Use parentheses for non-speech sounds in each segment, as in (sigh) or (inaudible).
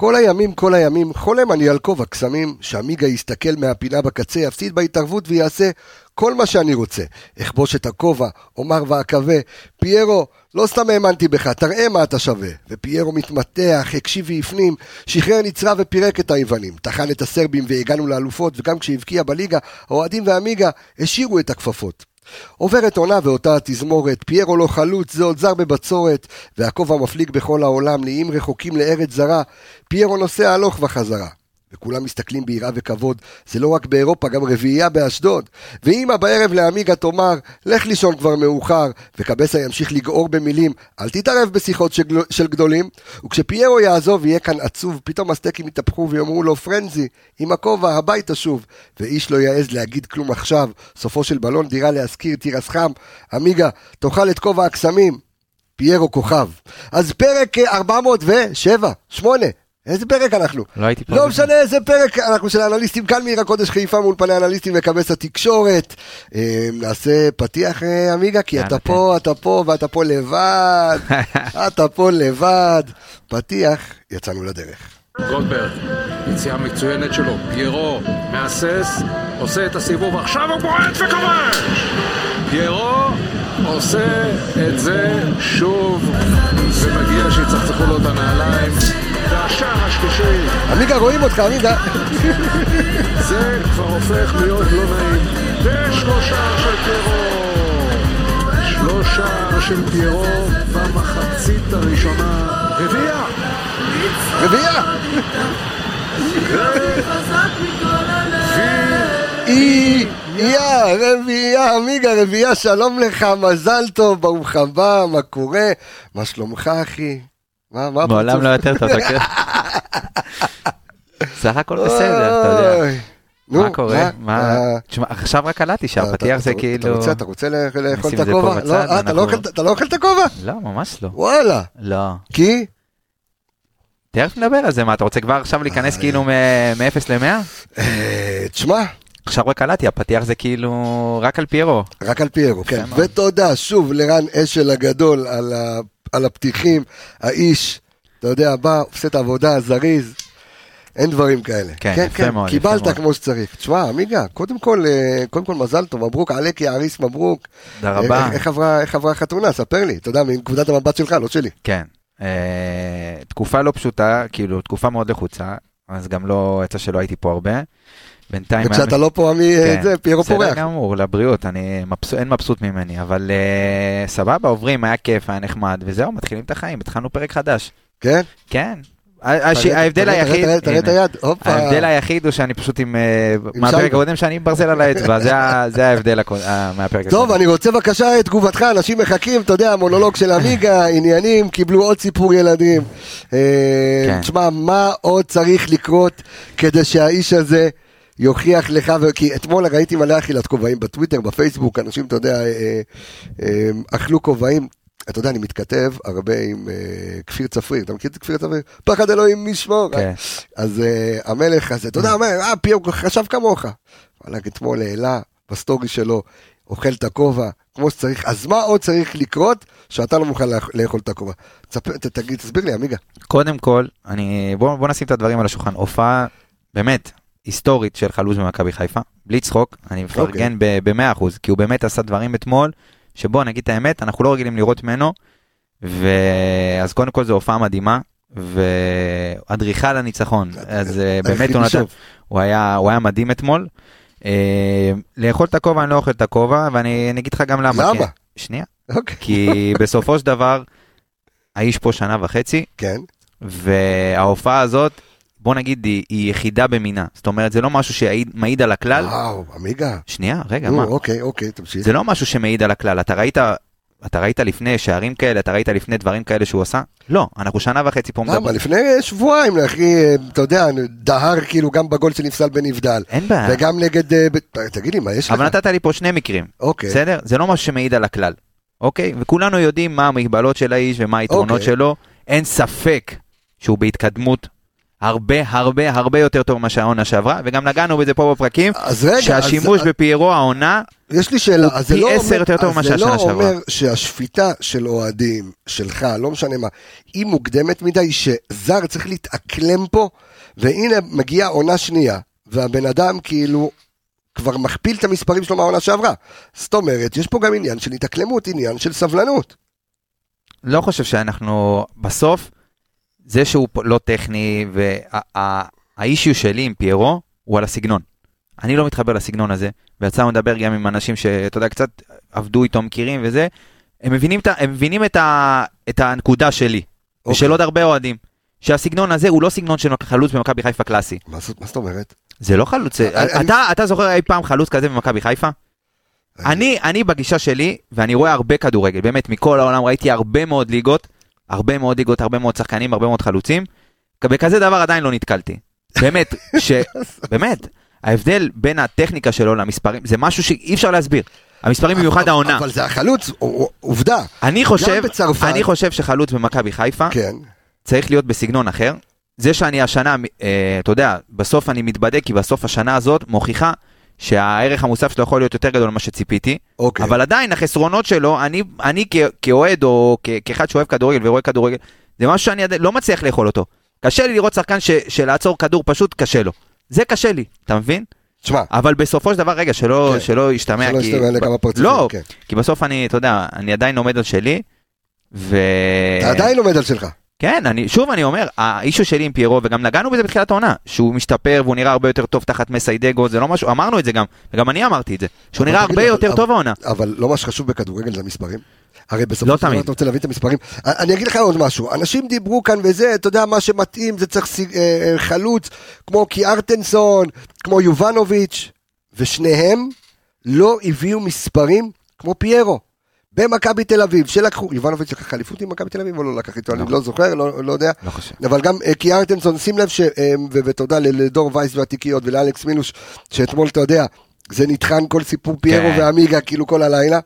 כל הימים, כל הימים, חולם אני על כובע קסמים, שעמיגה יסתכל מהפינה בקצה, יפסיד בהתערבות ויעשה כל מה שאני רוצה. אכבוש את הכובע, אומר ואקווה, פיירו, לא סתם האמנתי בך, תראה מה אתה שווה. ופיירו מתמתח, הקשיב והפנים, שחרר נצרה ופירק את היוונים. טחן את הסרבים והגענו לאלופות, וגם כשהבקיע בליגה, האוהדים ועמיגה השאירו את הכפפות. עוברת עונה ואותה התזמורת, פיירו לא חלוץ, זה עוד זר בבצורת, והכובע מפליג בכל העולם, לאיים רחוקים לארץ זרה, פיירו נוסע הלוך וחזרה. וכולם מסתכלים ביראה וכבוד, זה לא רק באירופה, גם רביעייה באשדוד. ואמא בערב לעמיגה תאמר, לך לישון כבר מאוחר, וקבסה ימשיך לגעור במילים, אל תתערב בשיחות של, של גדולים. וכשפיירו יעזוב, יהיה כאן עצוב, פתאום הסטייקים יתהפכו ויאמרו לו, פרנזי, עם הכובע, הביתה שוב. ואיש לא יעז להגיד כלום עכשיו, סופו של בלון דירה להשכיר, תירס חם. עמיגה, תאכל את כובע הקסמים. פיירו כוכב. אז פרק 407, 8, איזה פרק אנחנו? לא הייתי פה. לא משנה איזה פרק, אנחנו של האנליסטים כאן מעיר הקודש חיפה מול פני האנליסטים וכבש התקשורת. אה, נעשה פתיח אה, עמיגה, כי אתה פה, אתה פה ואתה פה לבד. (laughs) אתה פה לבד. פתיח, יצאנו לדרך. גולדברג, יציאה מצוינת שלו, פיירו מהסס, עושה את הסיבוב, עכשיו הוא בועט וכובש! פיירו עושה את זה שוב, ומגיע שיצחצחו לו את הנעליים, והשער השלישי, עמיגה, רואים אותך, עמיגה. זה כבר הופך להיות לא נעים. ושלושה של פיירו! שלושה של פיירו במחצית הראשונה. רביעייה! רביעייה. רביעייה, רביעייה, עמיגה, רביעייה, שלום לך, מזל טוב, ברוך הבא, מה קורה? מה שלומך, אחי? מה, מה מעולם? לא יותר טוב, אתה מכיר? (laughs) סך הכל בסדר, אתה יודע. מה קורה? מה? אה, תשמע, עכשיו רק קלטתי שהפתיח אתה- זה כאילו... אתה רוצה לאכול את הכובע? לא, אה, אתה לא אוכל- אתה לא אוכל את הכובע? לא, ממש לא. וואלה. לא. כי? תכף נדבר על זה, מה, אתה רוצה כבר עכשיו להיכנס כאילו מ-0 ל-100? אה, תשמע, עכשיו רק קלטתי, הפתיח זה כאילו רק על פיירו. רק על פיירו, כן. מאוד. ותודה שוב לרן אשל הגדול על ה- על הפתיחים, האיש, אתה יודע, בא, עושה את העבודה הזריז. אין דברים כאלה. כן, יפה מאוד, יפה קיבלת מאוד. כמו שצריך. תשמע, עמיגה, קודם כל, אה, קודם כל מזל טוב, מברוק, עלק יעריס מברוק. תודה רבה. איך- איך עברה- איך עברה החתונה? ספר לי, אתה יודע, מנקודת המבט שלך, לא שלי. כן. אה, תקופה לא פשוטה, כאילו תקופה מאוד לחוצה, אז גם לא, יצא שלא הייתי פה הרבה. בינתיים... וכשאתה לא פה, עמי, כן, זה, פיירו בסדר פורח. גמור, לבריאות, אני מבסוט, אין מבסוט ממני, אבל uh, סבבה, עוברים, היה כיף, היה נחמד, וזהו, מתחילים את החיים, התחלנו פרק חדש. כן? כן. ההבדל היחיד, תראה- את. היד, הופה. ההבדל היחיד הוא שאני פשוט עם, אה, מהפרק. הקודם שאני עם ברזל על האצבע, זה ההבדל אה, מהפרק הקודם. טוב, אני רוצה בבקשה את תגובתך, אנשים מחכים, אתה יודע, המונולוג של עמיגה, (laughs) עניינים, קיבלו עוד סיפור ילדים. אה, כן. תשמע, מה עוד צריך לקרות כדי שהאיש הזה יוכיח לך, כי אתמול ראיתי מלא אכילת כובעים בטוויטר, בפייסבוק, אנשים, אתה יודע, אה, אה, אכלו כובעים. אתה יודע, אני מתכתב הרבה עם אה, כפיר צפריר, אתה מכיר את כפיר צפריר? פחד אלוהים משמור. כן. אז אה, המלך הזה, אתה יודע, אומר, אה, פיור חשב כמוך. וואלה, אתמול העלה בסטורי שלו, אוכל את הכובע, כמו שצריך, אז מה עוד צריך לקרות שאתה לא מוכן לאכ- לאכול את הכובע? תגיד, תסביר לי, עמיגה. קודם כל, אני, בוא, בוא נשים את הדברים על השולחן. הופעה, באמת, היסטורית של חלוץ במכבי חיפה, בלי צחוק, אני מפרגן ב-100%, כי הוא באמת עשה דברים אתמול, שבוא נגיד את האמת, אנחנו לא רגילים לראות ממנו, ואז קודם כל זו הופעה מדהימה, ואדריכל הניצחון, אז אה, באמת הוא נתן. הוא היה, הוא היה מדהים אתמול. אה, לאכול את הכובע, אני לא אוכל את הכובע, ואני אני אגיד לך גם למה. למה? כי- שנייה. אוקיי. כי בסופו של דבר, האיש פה שנה וחצי, כן, וההופעה הזאת, בוא נגיד, היא, היא יחידה במינה. זאת אומרת, זה לא משהו שמעיד על הכלל. וואו, עמיגה. שנייה, רגע, נו, מה? אוקיי, אוקיי, תמשיך. זה לא משהו שמעיד על הכלל. אתה ראית, אתה ראית לפני שערים כאלה, אתה ראית לפני דברים כאלה שהוא עשה? לא, אנחנו שנה וחצי פה למה? מדברים. לפני שבועיים, אחי, אתה יודע, דהר כאילו גם בגול שנפסל בנבדל. אין בעיה. וגם נגד... אה, תגיד לי, מה יש לך? אבל נתת לי פה שני מקרים, אוקיי. בסדר? זה לא משהו שמעיד על הכלל, אוקיי? וכולנו יודעים מה המגבלות של האיש ומה היתרונות אוקיי. שלו. אין ספק שהוא בהתקדמות הרבה הרבה הרבה יותר טוב ממה שהעונה שעברה, וגם נגענו בזה פה בפרקים, אז רגע, שהשימוש אז, בפיירו העונה, יש לי שאלה, אז זה פי לא עשר אומר, יותר טוב ממה זה שהשנה לא שעברה. אומר שהשפיטה של אוהדים, שלך, לא משנה מה, היא מוקדמת מדי, שזר צריך להתאקלם פה, והנה מגיעה עונה שנייה, והבן אדם כאילו כבר מכפיל את המספרים שלו מהעונה שעברה. זאת אומרת, יש פה גם עניין של התאקלמות, עניין של סבלנות. לא חושב שאנחנו, בסוף, זה שהוא לא טכני, והאישיו שלי עם פיירו הוא על הסגנון. אני לא מתחבר לסגנון הזה, ויצא לנו לדבר גם עם אנשים שאתה יודע, קצת עבדו איתו, מכירים וזה, הם מבינים, הם מבינים את, ה, את הנקודה שלי, אוקיי. ושל עוד הרבה אוהדים. שהסגנון הזה הוא לא סגנון של חלוץ במכבי חיפה קלאסי. מה מה זאת אומרת? זה לא חלוץ, אני- אני- אתה, אתה זוכר אי פעם חלוץ כזה במכבי חיפה? אני, אני בגישה שלי, ואני רואה הרבה כדורגל, באמת, מכל העולם ראיתי הרבה מאוד ליגות, הרבה מאוד ליגות, הרבה מאוד שחקנים, הרבה מאוד חלוצים, בכזה דבר עדיין לא נתקלתי. באמת, ש... (laughs) באמת, ההבדל בין הטכניקה שלו למספרים, זה משהו שאי אפשר להסביר. המספרים במיוחד העונה. אבל זה החלוץ, עובדה. אני חושב, בצרפת- אני חושב שחלוץ במכבי חיפה כן. צריך להיות בסגנון אחר. זה שאני השנה, אה, אתה יודע, בסוף אני מתבדק, כי בסוף השנה הזאת מוכיחה שהערך המוסף שלו יכול להיות יותר גדול ממה שציפיתי, אוקיי. אבל עדיין החסרונות שלו, אני, אני כאוהד או כ- כאחד שאוהב כדורגל ורואה כדורגל, זה משהו שאני עדיין לא מצליח לאכול אותו. קשה לי לראות שחקן ש, שלעצור כדור פשוט קשה לו. זה קשה לי, אתה מבין? תשמע, אבל בסופו של דבר, רגע, שלא, כן. שלא ישתמע, שלא כי... ישתמע לכמה פרצופים, לא, כן. כי בסוף אני, אתה יודע, אני עדיין עומד על שלי, ו... אתה עדיין עומד על שלך. כן, אני, שוב אני אומר, האישו שלי עם פיירו, וגם נגענו בזה בתחילת העונה, שהוא משתפר והוא נראה הרבה יותר טוב תחת מסיידגו, זה לא משהו, אמרנו את זה גם, וגם אני אמרתי את זה, שהוא אבל נראה הרבה לי, יותר אבל- טוב העונה. אבל לא מה שחשוב בכדורגל זה המספרים. הרי בסופו לא של דבר. אתה רוצה להבין את המספרים. אני אגיד לך עוד משהו, אנשים דיברו כאן וזה, אתה יודע, מה שמתאים זה צריך סי- אה, אה, חלוץ כמו קיארטנסון, כמו יובנוביץ', ושניהם לא הביאו מספרים כמו פיירו. במכבי תל אביב, שלקחו, יובנוביץ' לקח אליפות עם מכבי תל אביב או לא לקח איתו, לא. אני לא זוכר, לא לא יודע. לא. אבל גם אה, קיארטנסון, שים לב, אה, ותודה לדור וייס והתיקיות ולאלכס מינוש, שאתמול, אתה יודע, זה נטחן כל סיפור פיירו כן. ועמיגה, כאילו כל הלילה.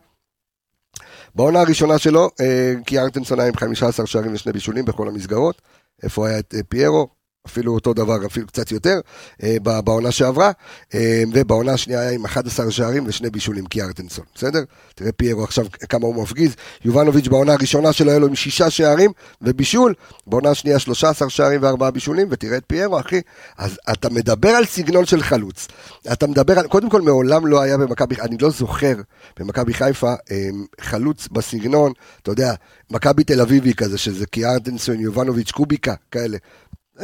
בעונה הראשונה שלו, אה, קיארטנסון היה עם 15 שערים ושני בישולים בכל המסגרות. איפה היה את פיירו? אפילו אותו דבר, אפילו קצת יותר, אה, בעונה שעברה, אה, ובעונה השנייה היה עם 11 שערים ושני בישולים, קיארטנסון, בסדר? תראה פיירו עכשיו כמה הוא מפגיז, יובנוביץ' בעונה הראשונה שלו היה לו עם שישה שערים ובישול, בעונה השנייה 13 שערים וארבעה בישולים, ותראה את פיירו, אחי. אז אתה מדבר על סגנון של חלוץ, אתה מדבר על, קודם כל מעולם לא היה במכבי, אני לא זוכר במכבי חיפה אה, חלוץ בסגנון, אתה יודע, מכבי תל אביבי כזה, שזה קיארטנסון, יובנוביץ', קוביקה, כאלה.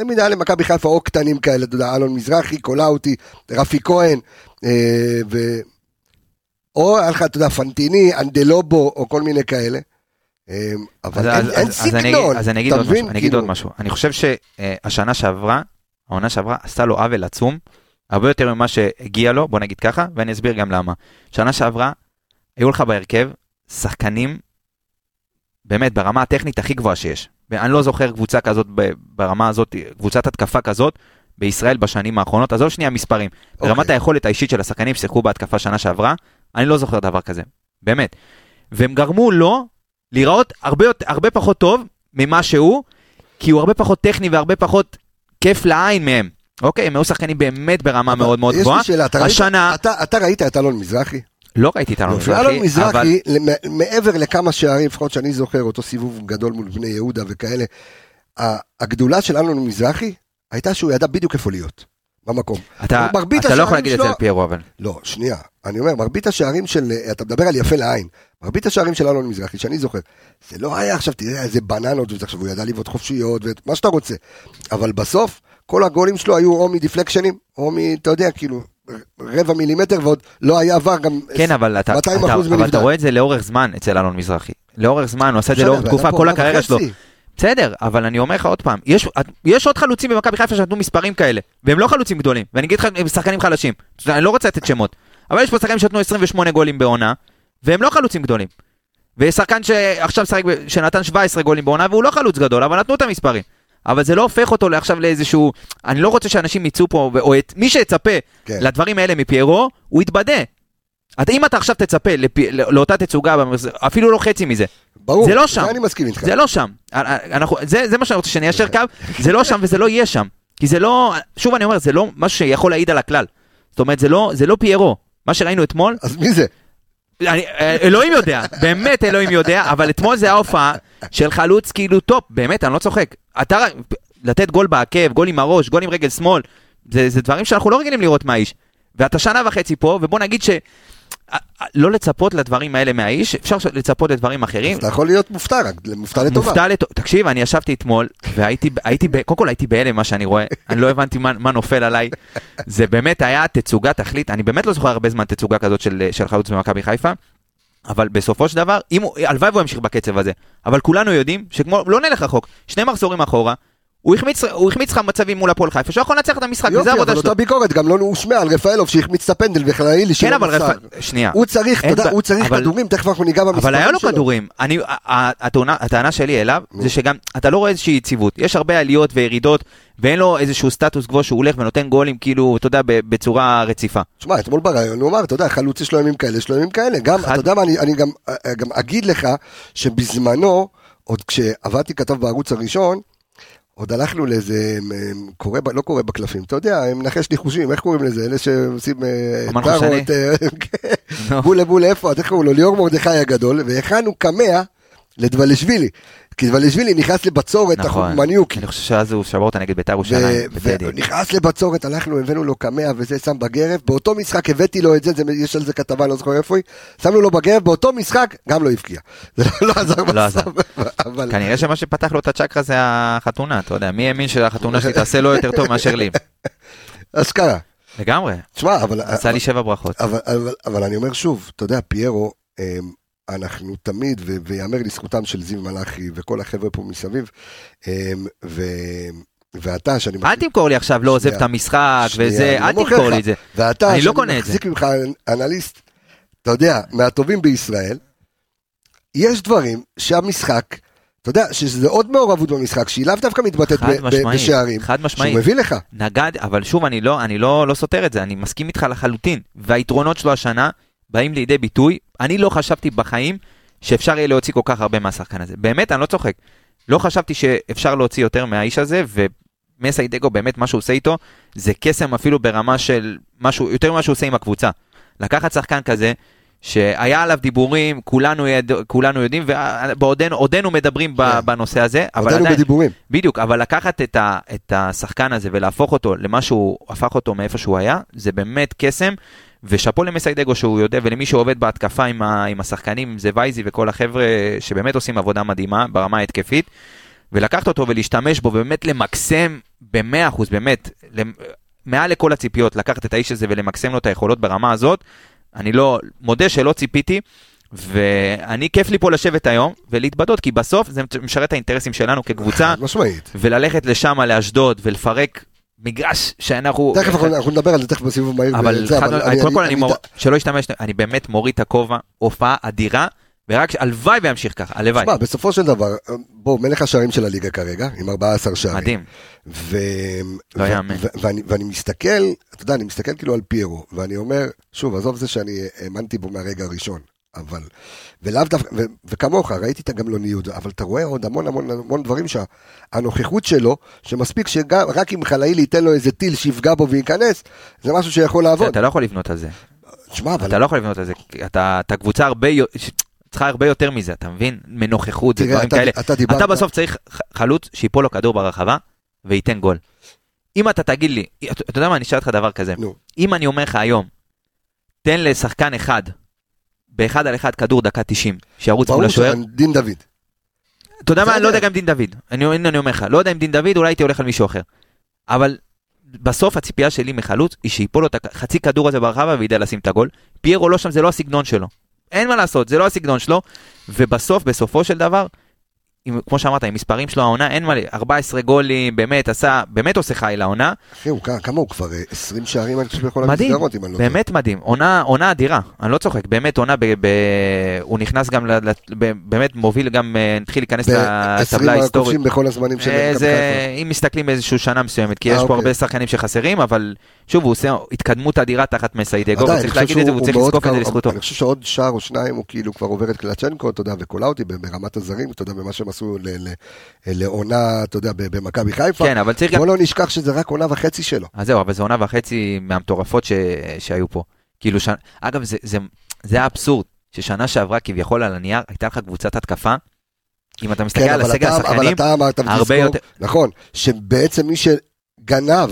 מין היה למכבי חיפה או קטנים כאלה, אתה יודע, אלון מזרחי, קולאוטי, רפי כהן, אה, ו... או היה לך, אתה יודע, פנטיני, אנדלובו, או כל מיני כאלה. אה, אבל אין, אז- אין אז- אז אני אגיד- סגנון, אז אני אגיד עוד מבין? משהו, אני אגיד כאילו, עוד משהו. אני חושב שהשנה שעברה, העונה שעברה, עשתה לו עוול עצום, הרבה יותר ממה שהגיע לו, בוא נגיד ככה, ואני אסביר גם למה. שנה שעברה, היו לך בהרכב שחקנים, באמת, ברמה הטכנית הכי גבוהה שיש. ואני לא זוכר קבוצה כזאת, ברמה הזאת, קבוצת התקפה כזאת, בישראל בשנים האחרונות, עזוב שנייה מספרים. אוקיי. ברמת היכולת האישית של השחקנים ששיחקו בהתקפה שנה שעברה, אני לא זוכר דבר כזה, באמת. והם גרמו לו להיראות הרבה, הרבה פחות טוב ממה שהוא, כי הוא הרבה פחות טכני והרבה פחות כיף לעין מהם. אוקיי, הם היו שחקנים באמת ברמה מאוד מאוד יש גבוהה. לי שאלה, אתה ראית- השנה, אתה- אתה ראית את אלון מזרחי? לא ראיתי את אלון אלון מזרחי, אבל מזרחי, למ- מעבר לכמה שערים, לפחות שאני זוכר, אותו סיבוב גדול מול בני יהודה וכאלה, הגדולה של אלון מזרחי הייתה שהוא ידע בדיוק איפה להיות, במקום. אתה אתה לא יכול להגיד את זה שלו- על פיירו, אבל. לא, שנייה, אני אומר, מרבית השערים של, אתה מדבר על יפה לעין, מרבית השערים של אלון מזרחי, שאני זוכר, זה לא היה עכשיו, תראה איזה בננות, עכשיו הוא ידע לבעוט חופשיות, ומה שאתה רוצה, אבל בסוף, כל הגולים שלו היו או מדיפלקשנים, או מ... אתה יודע, כאילו, רבע מילימטר, ועוד לא היה עבר גם... כן, אבל אתה, 200% אתה, אבל מנבדק. אתה רואה את זה לאורך זמן אצל אלון מזרחי. לאורך זמן, הוא עשה את זה בסדר, לאורך אבל תקופה, כל הקריירה שלו. בסדר, אבל אני אומר לך עוד פעם, יש, יש עוד חלוצים במכבי חיפה שנתנו מספרים כאלה, והם לא חלוצים גדולים, ואני אגיד לך, הם שחקנים חלשים. אני לא רוצה לתת שמות, אבל יש פה שחקנים שנתנו 28 גולים בעונה, והם לא חלוצים גדולים. ויש שחקן שעכשיו שחק, שנתן 17 גולים בעונה, והוא לא חלוץ גדול, אבל נתנו את המספרים. אבל זה לא הופך אותו עכשיו לאיזשהו, אני לא רוצה שאנשים יצאו פה, או את מי שיצפה כן. לדברים האלה מפיירו, הוא יתבדה. אתה, אם אתה עכשיו תצפה לפי, לא- לאותה תצוגה, אפילו לא חצי מזה, ברור, זה לא שם. זה אני מסכים איתך. זה לא שם. אנחנו, זה, זה מה שאני רוצה שניישר קו, זה לא שם וזה לא יהיה שם. כי זה לא, שוב אני אומר, זה לא משהו שיכול להעיד על הכלל. זאת אומרת, זה לא, זה לא פיירו. מה שראינו אתמול, אז מי זה? אני, אה, אלוהים יודע, באמת אלוהים יודע, אבל אתמול זה ההופעה של חלוץ כאילו טופ, באמת, אני לא צוחק. אתה, לתת גול בעקב, גול עם הראש, גול עם רגל שמאל, זה, זה דברים שאנחנו לא רגילים לראות מהאיש. ואתה שנה וחצי פה, ובוא נגיד ש... לא לצפות לדברים האלה מהאיש, אפשר לצפות לדברים אחרים. אז אתה יכול להיות מופתע, רק מופתע לטובה. מופתע לטובה. תקשיב, אני ישבתי אתמול, והייתי, הייתי, קודם כל הייתי בהלם מה שאני רואה, (laughs) אני לא הבנתי מה, מה נופל עליי. זה באמת היה תצוגה תכלית, אני באמת לא זוכר הרבה זמן תצוגה כזאת של, של חלוץ במכבי חיפה. אבל בסופו של דבר, הלוואי והוא ימשיך בקצב הזה. אבל כולנו יודעים שכמו, לא נלך רחוק, שני מחזורים אחורה, הוא החמיץ, לך מצבים מול הפועל חיפה, שהוא יכול לנצח את המשחק, וזה יופי, העבודה אבל שלו. אותה ביקורת גם לא הושמעה על רפאלוב שהחמיץ את הפנדל וחלאילי כן, שלא אבל מסר. רפ... שנייה. הוא צריך, אתה יודע, הוא צריך אבל- כדורים, תכף אנחנו ניגע במספרים שלו. אבל היה לו כדורים. אני, הטענה, שלי אליו, זה שגם, אתה לא רואה איזושהי יציבות. יש הרבה עליות וירידות, ואין לו איזשהו סטטוס קוו שהוא הולך ונותן גולים, כאילו, אתה יודע, בצורה רציפה. תשמע, אתמול בריאיון הוא אמר, אתה יודע, חלוץ יש לו ימים כאלה, יש לו ימים כאלה. גם, אתה יודע מה, אני, גם אגיד לך שבזמנו, עוד כשעבדתי כתב בערוץ הראשון, עוד הלכנו לאיזה, קורא, לא קורא בקלפים, אתה יודע, מנחש ניחושים, איך קוראים לזה? אלה שעושים אמן טארות, חושני? (laughs) בולה בולה, איפה, איך קוראים לו? ליאור מרדכי הגדול, והכנו קמע לדבלשווילי. כי דבלשווילי נכנס לבצורת, נכון. החוכמניוקי. אני חושב שאז הוא שבר אותה נגד בית"ר ירושלים, בטדי. ונכנס לבצורת, הלכנו, הבאנו לו קמע וזה שם בגרב, באותו משחק הבאתי לו את זה, זה יש על זה כתבה, לא זוכר איפה היא, שמנו לו בגרב, באותו משחק, גם לא הבקיע. (laughs) זה לא- לא עזר לא. בסוף, אבל... כנראה שמה שפתח לו את הצ'קרה זה החתונה, אתה יודע, מי האמין שהחתונה שלי תעשה לו יותר טוב מאשר לי? (laughs) אשכרה. לגמרי, תשמע, אבל... עשה לי שבע ברכות. אבל, אבל, אבל אני אומר שוב, אתה יודע, פיירו, אמ, אנחנו תמיד, ויאמר לזכותם של זיו מלאכי וכל החבר'ה פה מסביב, אמ, ו, ואתה, שאני... אל תמכור לי עכשיו לא עוזב. את המשחק וזה, לא אל מוכר תמכור. לי את זה. ואתה, אני לא שאני קונה את זה. מחזיק ממך אנליסט, אתה יודע, מהטובים בישראל, יש דברים שהמשחק, אתה יודע, שזה עוד מעורבות במשחק, שהיא לאו דווקא מתבטאת חד משמעית, בשערים, חד שהוא משמעית. מביא לך. נגד, אבל שוב, אני לא, אני לא, לא סותר את זה, אני מסכים איתך לחלוטין. והיתרונות שלו השנה באים לידי ביטוי. אני לא חשבתי בחיים שאפשר יהיה להוציא כל כך הרבה מהשחקן הזה. באמת, אני לא צוחק. לא חשבתי שאפשר להוציא יותר מהאיש הזה, ומסיידגו, באמת, מה שהוא עושה איתו, זה קסם אפילו ברמה של משהו, יותר ממה שהוא עושה עם הקבוצה. לקחת שחקן כזה, שהיה עליו דיבורים, כולנו, יד, כולנו יודעים, ועודנו מדברים ב- כן. בנושא הזה, עודנו עדיין, בדיבורים. בדיוק, אבל לקחת את, ה, את השחקן הזה ולהפוך אותו למה שהוא הפך אותו מאיפה שהוא היה, זה באמת קסם. ושאפו למסיידגו שהוא יודע, ולמי שעובד בהתקפה עם, ה, עם השחקנים, אם זה וייזי וכל החבר'ה שבאמת עושים עבודה מדהימה ברמה ההתקפית, ולקחת אותו ולהשתמש בו ובאמת למקסם ב-100%, באמת, מעל לכל הציפיות, לקחת את האיש הזה ולמקסם לו את היכולות ברמה הזאת, אני לא, מודה שלא ציפיתי, ואני כיף לי פה לשבת היום ולהתבדות, כי בסוף זה משרת את האינטרסים שלנו כקבוצה, משמעית. וללכת לשם, לאשדוד, ולפרק מגרש שאנחנו... תכף אנחנו נדבר על זה תכף בסיבוב מהיר. אבל קודם כל. שלא ישתמש, אני באמת מוריד את הכובע, הופעה אדירה, ורק הלוואי וימשיך ככה, הלוואי. תשמע, בסופו של דבר, בוא, מלך השערים של הליגה כרגע, עם 14 שערים. מדהים. ו... לא ו- יאמן. ו- ואני, ואני מסתכל, אתה יודע, אני מסתכל כאילו על פיירו, ואני אומר, שוב, עזוב זה שאני האמנתי בו מהרגע הראשון, אבל, ולאו דווקא, וכמוך, ראיתי את הגמלוניות, אבל אתה רואה עוד המון המון המון דברים שהנוכחות שלו, שמספיק שרק אם חלאילי ייתן לו איזה טיל שיפגע בו וייכנס, זה משהו שיכול לעבוד. אתה לא יכול לבנות על זה. תשמע, אבל אתה לא יכול לבנות על זה. אתה אתה קבוצה הרבה... צריכה הרבה יותר מזה, אתה מבין? מנוכחות תראה, ודברים אתה- כאלה. אתה דיברת- אתה בסוף צריך חלוץ שיפול לו כדור ברחבה וייתן גול. אם אתה תגיד לי, אתה אתה יודע מה, אני אשאל אותך דבר כזה. נו, אם אני אומר לך היום, תן לשחקן אחד, באחד על אחד כדור דקה 90, שירוץ מול ברור השוער, דין דוד. אתה יודע מה, אני לא. יודע גם דין דוד. אני אומר לך, לא יודע אם דין דוד, אולי הייתי הולך על מישהו אחר. אבל בסוף הציפייה שלי מחלוץ היא שיפול לו את החצי כדור הזה ברחבה וידע לשים את הגול. פיירו לא שם, זה לא הסגנון שלו. אין מה לעשות, זה לא הסגנון שלו. ובסוף, בסופו של דבר, עם, כמו שאמרת, עם מספרים שלו העונה, אין מה, ל- 14 גולים, באמת עשה, באמת עושה חי לעונה. אחי, הוא כמה הוא כבר? אה, 20 שערים, אני חושב, בכל המסגרות, אם אני לא טועה. באמת מדהים, עונה, עונה אדירה, אני לא צוחק, באמת עונה, ב, ב, הוא נכנס גם, ל, ל, ב, באמת מוביל גם, אה, התחיל להיכנס לטבלה ב-20 ההיסטורית. הכובשים בכל הזמנים של אה. אם מסתכלים באיזושהי שנה מסוימת, כי אה, יש פה אוקיי. הרבה שחקנים שחסרים, אבל שוב, הוא עושה התקדמות אדירה תחת מסיידגו, וצריך אני להגיד את זה, צריך הוא מאוד לזקוף את זה לזכותו. אני חושב שעוד שער או שניים הוא כאילו כבר עובר את קלצ'נקו, אתה יודע, וקולאוטי ברמת הזרים, אתה יודע, במה שהם עשו לעונה, אתה יודע, במכבי חיפה. כן, אבל צריך. בוא לא נשכח שזה רק עונה וחצי שלו. אז זהו, אבל זו עונה וחצי מהמטורפות. שהיו פה. כאילו. אגב, זה, זה, זה האבסורד, ששנה שעברה כביכול על הנייר הייתה לך קבוצת התקפה. אם אתה מסתכל כן, על הסגל אבל השחקנים, אתה אמרת, הרבה יותר... נכון, שבעצם מי שגנב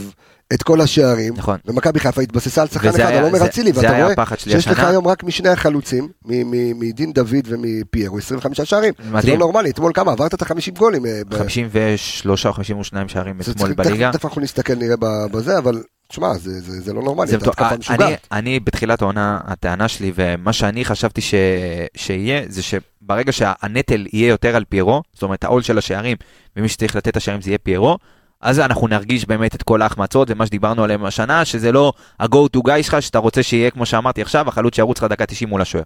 את כל השערים, נכון. ומכבי חיפה התבססה על שחקן אחד, היה- על עומר אצילי, ואתה רואה שיש לך. היום רק משני החלוצים, מדין דוד ומפיירו, 25 שערים. זה לא מדהים. נורמלי, אתמול כמה? עברת את ה-50 גולים. אה, ב- 53 או 52 שערים אתמול בליגה. תכף אנחנו נסתכל, נראה בזה, אבל תשמע, זה- זה זה לא נורמלי, זה התקפה משוגעת. אני, אני בתחילת העונה, הטענה שלי ומה שאני חשבתי ש... שיהיה, זה שברגע שהנטל יהיה יותר על פיירו, זאת אומרת העול של השערים, ומי שצריך לתת את השערים זה יהיה פיירו, אז אנחנו נרגיש באמת את כל ההחמצות ומה שדיברנו עליהם השנה, שזה לא ה-go to guy שלך, שאתה רוצה שיהיה, כמו שאמרתי עכשיו, החלוץ שירוץ לך דקה 90 מול השוער.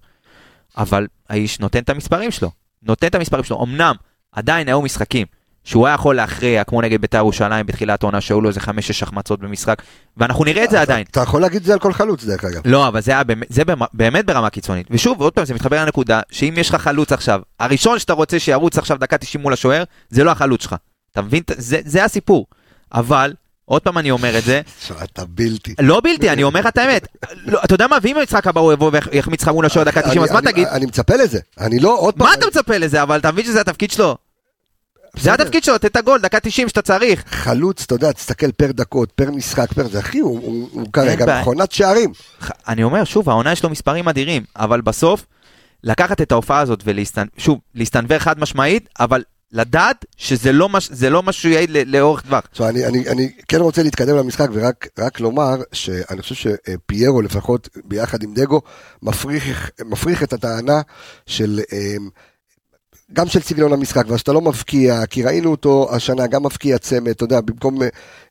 אבל האיש נותן את המספרים שלו, נותן את המספרים שלו. אמנם, עדיין היו משחקים שהוא היה יכול להכריע, כמו נגד בית"ר ירושלים בתחילת העונה, שהיו לו איזה 5-6 החמצות במשחק, ואנחנו נראה את זה עדיין. אתה יכול להגיד את זה על כל חלוץ, דרך אגב. לא, אבל זה באמת, זה באמת ברמה קיצונית. ושוב, עוד פעם, זה מתחבר לנקודה, שאם יש לך חלוץ עכשיו, הראשון שאתה רוצה שירוץ עכשיו דקה 90 מול השוער, זה לא החלוץ שלך. אתה מבין? זה, זה הסיפור. אבל, עוד פעם אני אומר את זה, אתה בלתי. לא בלתי, אני אומר לך את האמת. לא, אתה יודע מה, ואם המשחק הבא הוא יבוא ויחמיץ לך מול השוער דקה 90, אז מה תגיד? אני מצפה לזה. אני לא, עוד פעם, מה אתה מצפה לזה? אבל אתה מבין שזה התפקיד שלו? זה. התפקיד שלו, את הגול, דקה 90 שאתה צריך. חלוץ, אתה יודע, תסתכל פר דקות, פר משחק, פר זה, אחי, הוא- כרגע. מכונת שערים. אני אומר, שוב, העונה יש לו מספרים אדירים, אבל בסוף, לקחת את ההופעה הזאת ושוב, להסתנוור חד משמעית, אבל לדעת שזה לא, מש, זה לא משהו שיעיד ל- לאורך טווח. עכשיו, אני, אני, אני כן רוצה להתקדם למשחק ורק רק לומר שאני חושב שפיירו לפחות ביחד עם דגו מפריך, מפריך את הטענה של אמ, גם של סגנון המשחק, ושאתה לא מבקיע, כי ראינו אותו השנה גם מבקיע צמד, אתה יודע, במקום,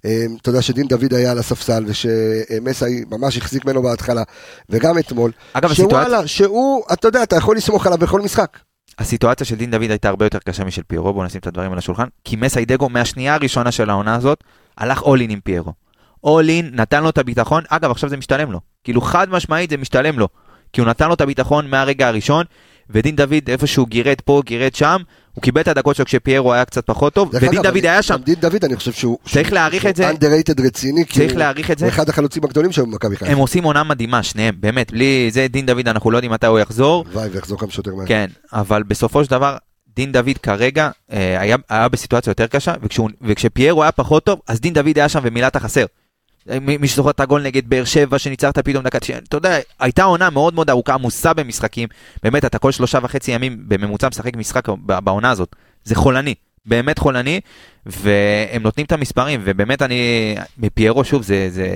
אמ, אתה יודע שדין דוד היה על הספסל ושמסאי ממש החזיק ממנו בהתחלה, וגם אתמול, אגב, שוואלה, שהוא, אתה יודע, אתה יכול לסמוך עליו בכל משחק. הסיטואציה של דין דוד הייתה הרבה יותר קשה משל פיירו, בואו נשים את הדברים על השולחן, כי מסיידגו מהשנייה הראשונה של העונה הזאת, הלך אול אין עם פיירו. אול אין, נתן לו את הביטחון, אגב, עכשיו זה משתלם לו. כאילו חד משמעית זה משתלם לו. כי הוא נתן לו את הביטחון מהרגע הראשון, ודין דוד איפה שהוא גירד פה, גירד שם, הוא קיבל את הדקות שלו כשפיירו היה קצת פחות טוב, ודין דוד אני- היה שם. דין דוד, אני חושב שהוא... צריך להעריך את זה. underrated רציני, כי הוא-. הוא אחד החלוצים הגדולים שהיו במכבי חיפה. הם עושים עונה מדהימה, שניהם, באמת, בלי זה דין דוד, אנחנו לא יודעים מתי הוא יחזור, הלוואי ויחזור כמה שיותר מהר. כן, אבל בסופו של דבר, דין דוד כרגע אה, היה, היה בסיטואציה יותר קשה, וכשפיירו היה פחות טוב, אז דין דוד היה שם ומילא את החסר. מי שזוכר את הגול נגד באר שבע שניצחת פתאום דקה 90, אתה יודע, הייתה עונה מאוד מאוד ארוכה, עמוסה במשחקים, באמת, אתה כל שלושה וחצי ימים בממוצע משחק משחק בעונה הזאת, זה חולני, באמת חולני, והם נותנים את המספרים, ובאמת אני, מפיירו שוב, זה, זה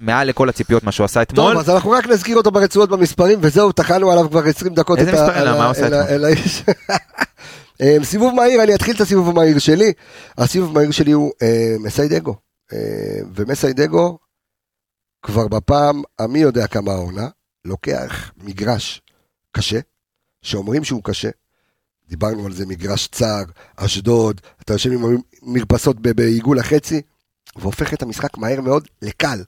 מעל לכל הציפיות מה שהוא עשה אתמול. טוב, אז אנחנו רק נזכיר אותו ברצועות במספרים, וזהו, טחנו עליו כבר 20 דקות. איזה מספרים? על מה ה- הוא עשה אל ה- אתמול? (laughs) אה, סיבוב מהיר, אני אתחיל את הסיבוב המהיר שלי. הסיבוב המהיר שלי הוא אה, מסיידגו. אה, ומסיידגו, כבר בפעם, המי יודע כמה העונה, לוקח מגרש קשה, שאומרים שהוא קשה. דיברנו על זה, מגרש צר, אשדוד, אתה יושב עם מרפסות בעיגול החצי, והופך את המשחק מהר מאוד לקל.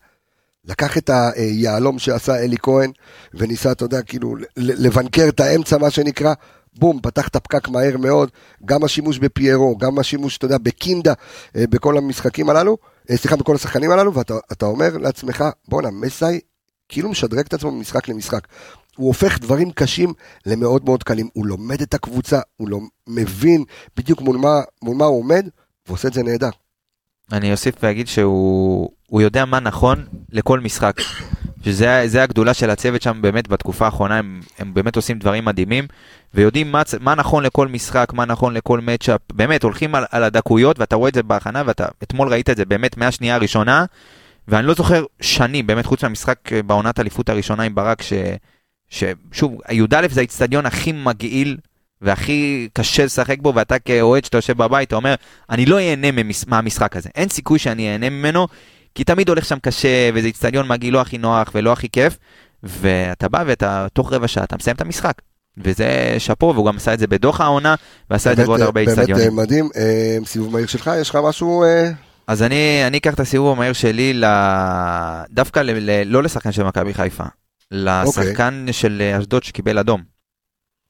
לקח את היהלום שעשה אלי כהן, וניסה, אתה יודע, כאילו, לבנקר את האמצע, מה שנקרא, בום, פתח את הפקק מהר מאוד, גם השימוש בפיירו, גם השימוש, אתה יודע, בקינדה, אה, בכל המשחקים הללו, אה, סליחה, בכל השחקנים הללו, ואתה אתה אומר לעצמך, בואנה, מסאי כאילו משדרג את עצמו ממשחק למשחק. הוא הופך דברים קשים למאוד מאוד קלים, הוא לומד את הקבוצה, הוא לא מבין בדיוק מול מה, מול מה הוא עומד, ועושה את זה נהדר. אני אוסיף ואגיד שהוא הוא יודע מה נכון לכל משחק. שזה זה הגדולה של הצוות שם באמת בתקופה האחרונה, הם, הם באמת עושים דברים מדהימים, ויודעים מה, מה נכון לכל משחק, מה נכון לכל מצ'אפ, באמת הולכים על, על הדקויות, ואתה רואה את זה בהכנה, ואתה אתמול ראית את זה באמת מהשנייה הראשונה, ואני לא זוכר שנים, באמת חוץ מהמשחק אה, בעונת אליפות הראשונה עם ברק, ש, ששוב, י"א זה האיצטדיון הכי מגעיל והכי קשה לשחק בו, ואתה כאוהד שאתה יושב בבית, אתה אומר, אני לא אהנה מהמשחק הזה. אין סיכוי שאני אהנה ממנו, כי תמיד הולך שם קשה, וזה איצטדיון מגעיל לא הכי נוח ולא הכי כיף, ואתה בא ואתה, תוך רבע שעה, אתה מסיים את המשחק. וזה שאפו, והוא גם עשה את זה בדוח העונה, ועשה את זה באמת, בעוד אה, הרבה באמת איצטדיונים. אה, מדהים. אה, סיבוב מהיר שלך, יש לך משהו? אז אני, אני אקח את הסיבוב המהיר שלי ל... דווקא ל... ל... לא לשחקן של מכבי חיפה, לשחקן של אשדוד שקיבל אדום.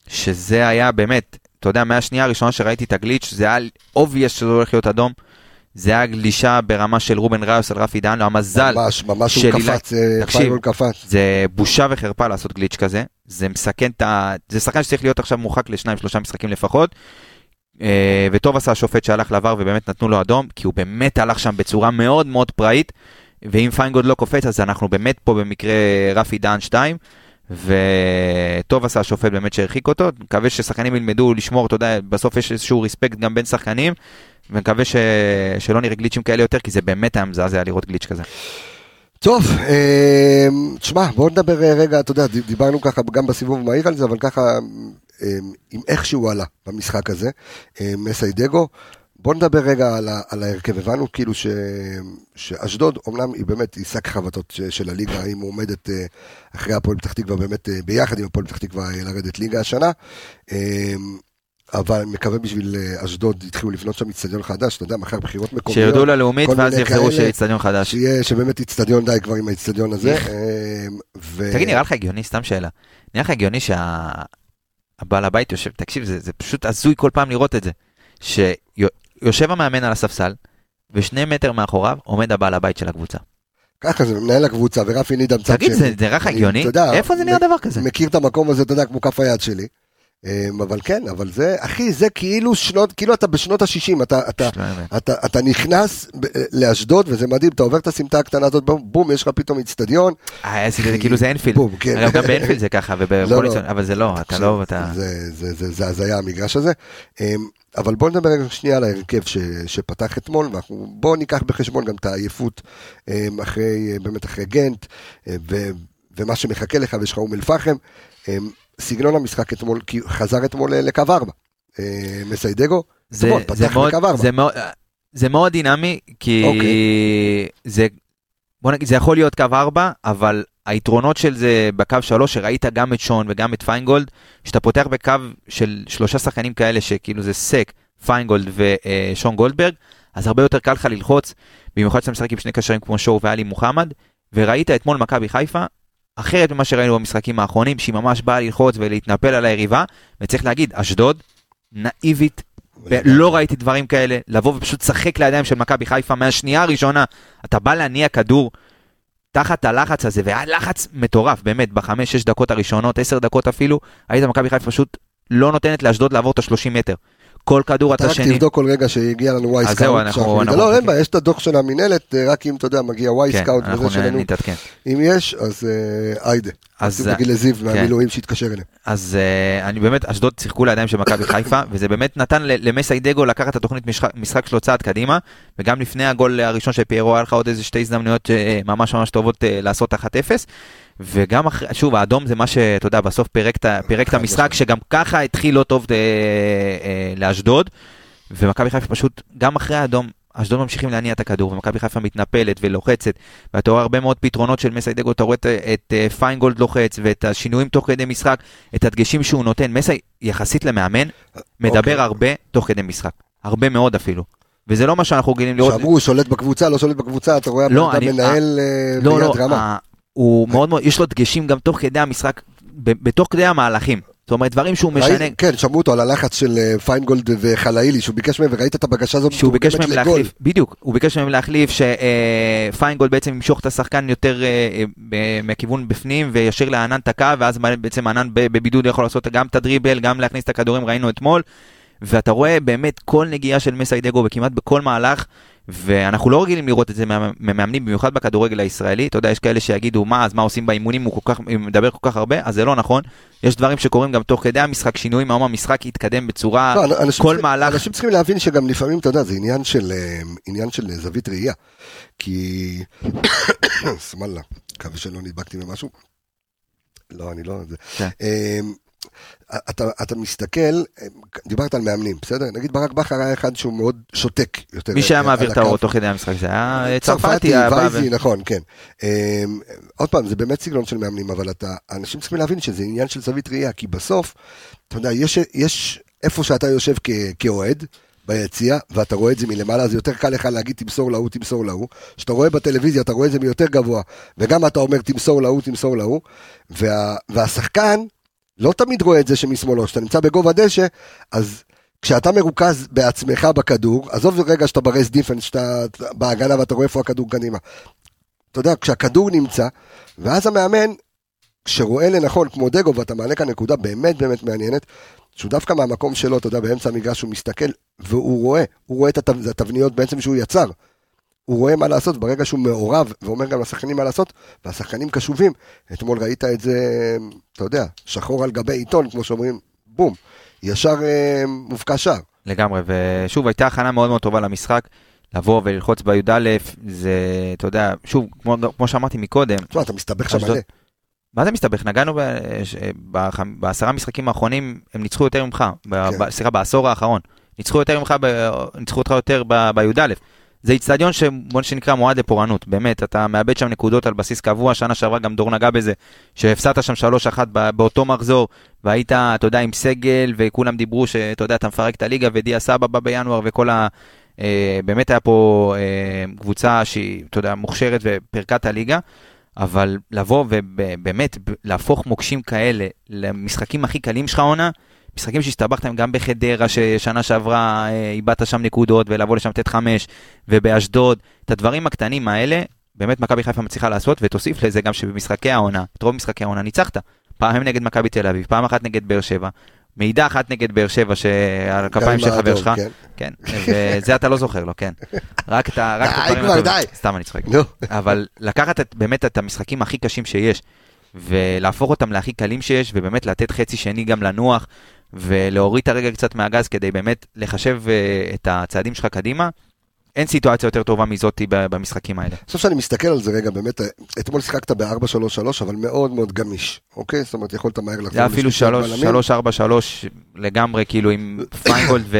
שזה היה באמת, אתה יודע, מהשנייה הראשונה שראיתי את הגליץ', זה היה obvious שזה הולך להיות אדום. זה היה גלישה ברמה של רובן ראיוס על רפי דהן, המזל ממש, ממש של הוא קפץ, אה, תקשיב, קפץ. זה בושה וחרפה לעשות גליץ' כזה, זה מסכן את ה... זה שחקן שצריך להיות עכשיו מורחק לשניים שלושה משחקים לפחות. אה, וטוב עשה השופט שהלך לעבר ובאמת נתנו לו אדום, כי הוא באמת הלך שם בצורה מאוד מאוד פראית, ואם פיינגוד לא קופץ אז אנחנו באמת פה במקרה רפי דהן 2, וטוב עשה השופט באמת שהרחיק אותו, מקווה ששחקנים ילמדו לשמור, אתה יודע, בסוף יש איזשהו respect גם בין שחקנים, ומקווה ש... שלא נראה גליצ'ים כאלה יותר, כי זה באמת היה מזעזע לראות גליץ' כזה. טוב, אה, תשמע, בואו נדבר אה, רגע, אתה יודע, דיברנו ככה גם בסיבוב מהיר על זה, אבל ככה, אה, עם איך שהוא עלה במשחק הזה, אה, מסיידגו. בואו נדבר רגע על, על ההרכב. הבנו כאילו ש, שאשדוד, אמנם היא באמת, היא שק חבטות ש- של הליגה, היא מועמדת אה, אחרי הפועל פתח תקווה, באמת אה, ביחד עם הפועל פתח תקווה לרדת ליגה השנה. אבל אני מקווה בשביל אה, אשדוד, התחילו לבנות שם איצטדיון חדש, אתה יודע, מחר בחירות מקומיות. שירדו ללאומית ואז יחזרו. שיהיה איצטדיון חדש. שיהיה, שבאמת איצטדיון די כבר עם האיצטדיון הזה. אה, ו... תגיד, נראה לך הגיוני, סתם שאלה, נראה לך הגיוני שהבעל הבית יושב, תקשיב, זה, זה פשוט הזוי כל פעם לראות את זה, שיושב המאמן על הספסל, ושני מטר מאחוריו עומד הבעל הבית של הקבוצה. ככה זה מנהל הקבוצה, ורפי נידם צד תגיד, זה נראה לך הגיוני? איפה זה נראה דבר כזה? מכיר את המקום הזה, אתה יודע, כמו כף היד שלי. אה, אבל כן, אבל זה, אחי, זה כאילו שנות, כאילו אתה בשנות ה-60, אתה, אתה, לא האמת. אתה, אתה נכנס ב- לאשדוד, וזה מדהים, אתה עובר את הסמטה הקטנה הזאת, בום, בום, יש לך פתאום איצטדיון. אה, זה כאילו זה אנפילד. בום, כן. אגב, גם באנפילד זה ככה, לא, (laughs) ובכל לא. ניסיון, אבל זה לא, אתה לא, אתה... זה, זה, זה, זה הזיה המגרש הזה. אמ, אבל בוא נדבר רגע שנייה על ההרכב ש, שפתח אתמול, ואנחנו, בואו ניקח בחשבון גם את העייפות אמ, אחרי, באמת אחרי גנט, אמ, ו, ומה שמחכה לך, ויש לך אום אל-פחם. סגנון המשחק אתמול, כי חזר אתמול לקו 4. מסיידגו, זה, אתמול זה, מאוד, לקו 4. זה, מאוד, זה מאוד דינמי, כי אוקיי. זה, בוא נגיד, זה יכול להיות קו 4, אבל היתרונות של זה בקו 3, שראית גם את שון וגם את פיינגולד, שאתה פותח בקו של שלושה שחקנים כאלה, שכאילו זה סק, פיינגולד ושון גולדברג, אז הרבה יותר קל לך ללחוץ, במיוחד שאתה משחק עם שני קשרים כמו שואו ואלי מוחמד, וראית אתמול מכבי חיפה, אחרת ממה שראינו במשחקים האחרונים, שהיא ממש באה ללחוץ ולהתנפל על היריבה, וצריך להגיד, אשדוד, נאיבית ולא ראיתי דברים כאלה, לבוא ופשוט לשחק לידיים של מכבי חיפה מהשנייה הראשונה, אתה בא להניע כדור תחת הלחץ הזה, והיה לחץ מטורף, באמת, בחמש, שש דקות הראשונות, עשר דקות אפילו, היית מכבי חיפה פשוט לא נותנת לאשדוד לעבור את ה-30 מטר. כל כדור אתה אתה רק. תבדוק כל רגע שהגיע לנו וואי אז סקאוט. זהו, אנחנו- לא, אין. בעיה, יש את הדוח של המינהלת, אה, רק אם אתה יודע, מגיע וואי כן, סקאוט אנחנו וזה שלנו. אם יש, אז אה, היידה. אז, אז תגיד לזיו כן. מהמילואים שיתקשר אליהם. אז אני באמת, אשדוד שיחקו לידיים של מכבי חיפה, וזה באמת נתן ל- למסיידגו לקחת את התוכנית משחק שלו צעד קדימה, וגם לפני הגול הראשון של פיירו היה לך עוד איזה שתי הזדמנויות uh, ממש ממש טובות uh, לעשות 1-0, וגם אחרי, שוב, האדום זה מה שאתה יודע, בסוף פירק את פירק המשחק. שגם ככה התחיל לא טוב uh, לאשדוד, ומכבי חיפה פשוט, גם אחרי האדום, אשדוד ממשיכים להניע את הכדור, ומכבי חיפה מתנפלת ולוחצת, ואתה רואה הרבה מאוד פתרונות של מסיידגו, אתה רואה את, את אה, פיינגולד לוחץ, ואת השינויים תוך כדי משחק, את הדגשים שהוא נותן. מסי, יחסית למאמן, מדבר אוקיי. הרבה תוך כדי משחק. הרבה מאוד אפילו. וזה לא מה שאנחנו רגילים לראות. שאמרו, שולט בקבוצה, לא שולט בקבוצה, אתה רואה, לא, אני- מנהל אה, לא, לא, ביד רמה. ה- הוא מאוד מאוד, יש לו דגשים גם תוך כדי המשחק, בתוך כדי המהלכים. זאת אומרת, דברים שהוא משנה, ראית- כן, שמעו אותו על הלחץ של אה, פיינגולד וחלאילי, שהוא ביקש מהם, וראית את הבקשה הזאת שהוא ביקש מהם לגול. להחליף, בדיוק, הוא ביקש מהם להחליף שפיינגולד בעצם ימשוך את השחקן יותר אה, אה, מהכיוון בפנים וישאיר לענן את הקו, ואז בעצם ענן בבידוד יכול לעשות גם את הדריבל, גם להכניס את הכדורים, ראינו אתמול, ואתה רואה באמת כל נגיעה של מסיידגו וכמעט בכל מהלך, ואנחנו לא רגילים לראות את זה ממאמנים, במיוחד בכדורגל הישראלי, אתה יודע, יש כאלה שיגידו, מה, אז מה עושים באימונים, הוא כל כך, הוא מדבר כל כך הרבה, אז זה לא נכון, יש דברים שקורים גם תוך כדי המשחק, שינויים, היום המשחק יתקדם בצורה, לא, כל צריכים- מהלך, אנשים צריכים להבין שגם לפעמים, אתה יודע, זה עניין של, אה, עניין של זווית ראייה. כי... (coughs) סמאללה, מקווה שלא נדבקתי במשהו. לא, אני לא... זה. כן. אתה, אתה מסתכל, דיברת על מאמנים, בסדר? נגיד ברק בכר היה אחד שהוא מאוד שותק יותר. מי שהיה מעביר את האור. תוך כדי המשחק זה היה צרפתי, צרפתי, וייזי, ו- נכון, כן. אה, עוד פעם, זה באמת סגנון של מאמנים, אבל אתה, אנשים צריכים להבין שזה עניין של זווית ראייה, כי בסוף, אתה יודע, יש, יש איפה שאתה יושב כאוהד, ביציע, ואתה רואה את זה מלמעלה, אז יותר קל לך להגיד תמסור להוא, תמסור להוא. כשאתה רואה בטלוויזיה, אתה רואה את זה מיותר גבוה, וגם אתה אומר תמסור להוא, תמסור להוא, וה, והשחקן, לא תמיד רואה את זה שמשמאלו, כשאתה נמצא בגובה דשא, אז כשאתה מרוכז בעצמך בכדור, עזוב רגע שאתה ברייס דיפנס, שאתה בהגנה ואתה רואה איפה הכדור קדימה. אתה יודע, כשהכדור נמצא, ואז המאמן, שרואה לנכון, כמו דגו, ואתה מעלה כאן נקודה באמת באמת מעניינת, שהוא דווקא מהמקום שלו, אתה יודע, באמצע המגרש הוא מסתכל, והוא רואה, הוא רואה את התב- התבניות בעצם שהוא יצר. הוא רואה מה לעשות, ברגע שהוא מעורב, ואומר גם לשחקנים מה לעשות, והשחקנים קשובים. אתמול ראית את זה, אתה יודע, שחור על גבי עיתון, כמו שאומרים, בום, ישר אה, מובקע שער. לגמרי, ושוב, הייתה הכנה מאוד מאוד טובה למשחק. לבוא וללחוץ בי"א, זה, אתה יודע, שוב, כמו, כמו שאמרתי מקודם, תשמע, אתה מסתבך שם. מלא. מה זה מסתבך? נגענו ב- בח- בעשרה משחקים האחרונים, הם ניצחו יותר ממך, ב- כן. ב- סליחה, בעשור האחרון. ניצחו יותר ממך, ב- ניצחו אותך יותר ב- בי"א. זה איצטדיון שבוא שנקרא מועד לפורענות, באמת, אתה מאבד שם נקודות על בסיס קבוע, שנה שעברה גם דור נגע בזה, שהפסדת שם 3-1 ב- באותו מחזור, והיית, אתה יודע, עם סגל, וכולם דיברו שאתה יודע, אתה מפרק את הליגה, ודיה סבא בא בינואר, וכל ה... אה, באמת היה פה אה, קבוצה שהיא, אתה יודע, מוכשרת ופירקה את הליגה. אבל לבוא ובאמת להפוך מוקשים כאלה למשחקים הכי קלים שלך עונה, משחקים שהסתבכתם גם בחדרה, ששנה שעברה אה, איבדת שם נקודות, ולבוא לשם לתת חמש, ובאשדוד, את הדברים הקטנים האלה, באמת מכבי חיפה מצליחה לעשות, ותוסיף לזה גם שבמשחקי העונה, את רוב משחקי העונה ניצחת. פעם נגד מכבי תל אביב, פעם אחת נגד באר שבע, מעידה אחת נגד באר שבע שעל הכפיים של חבר שלך, כן. כן, וזה אתה לא זוכר לו, כן. רק את הדברים הטובים. סתם אני צוחק. אבל לקחת באמת את המשחקים הכי קשים שיש, ולהפוך אותם להכי קלים שיש, ובאמת לתת חצי שני גם לנוח, ולהוריד את הרגל קצת מהגז כדי באמת לחשב uh, את הצעדים שלך קדימה, אין סיטואציה יותר טובה מזאתי במשחקים האלה. עכשיו שאני מסתכל על זה רגע, באמת, אתמול שיחקת ב-4-3-3, אבל מאוד מאוד גמיש, אוקיי? זאת אומרת, יכולת מהר לחזור. זה אפילו לשלישת שלוש- בלמים. שלוש, ארבע, שלוש לגמרי, כאילו עם פיינגולד ו...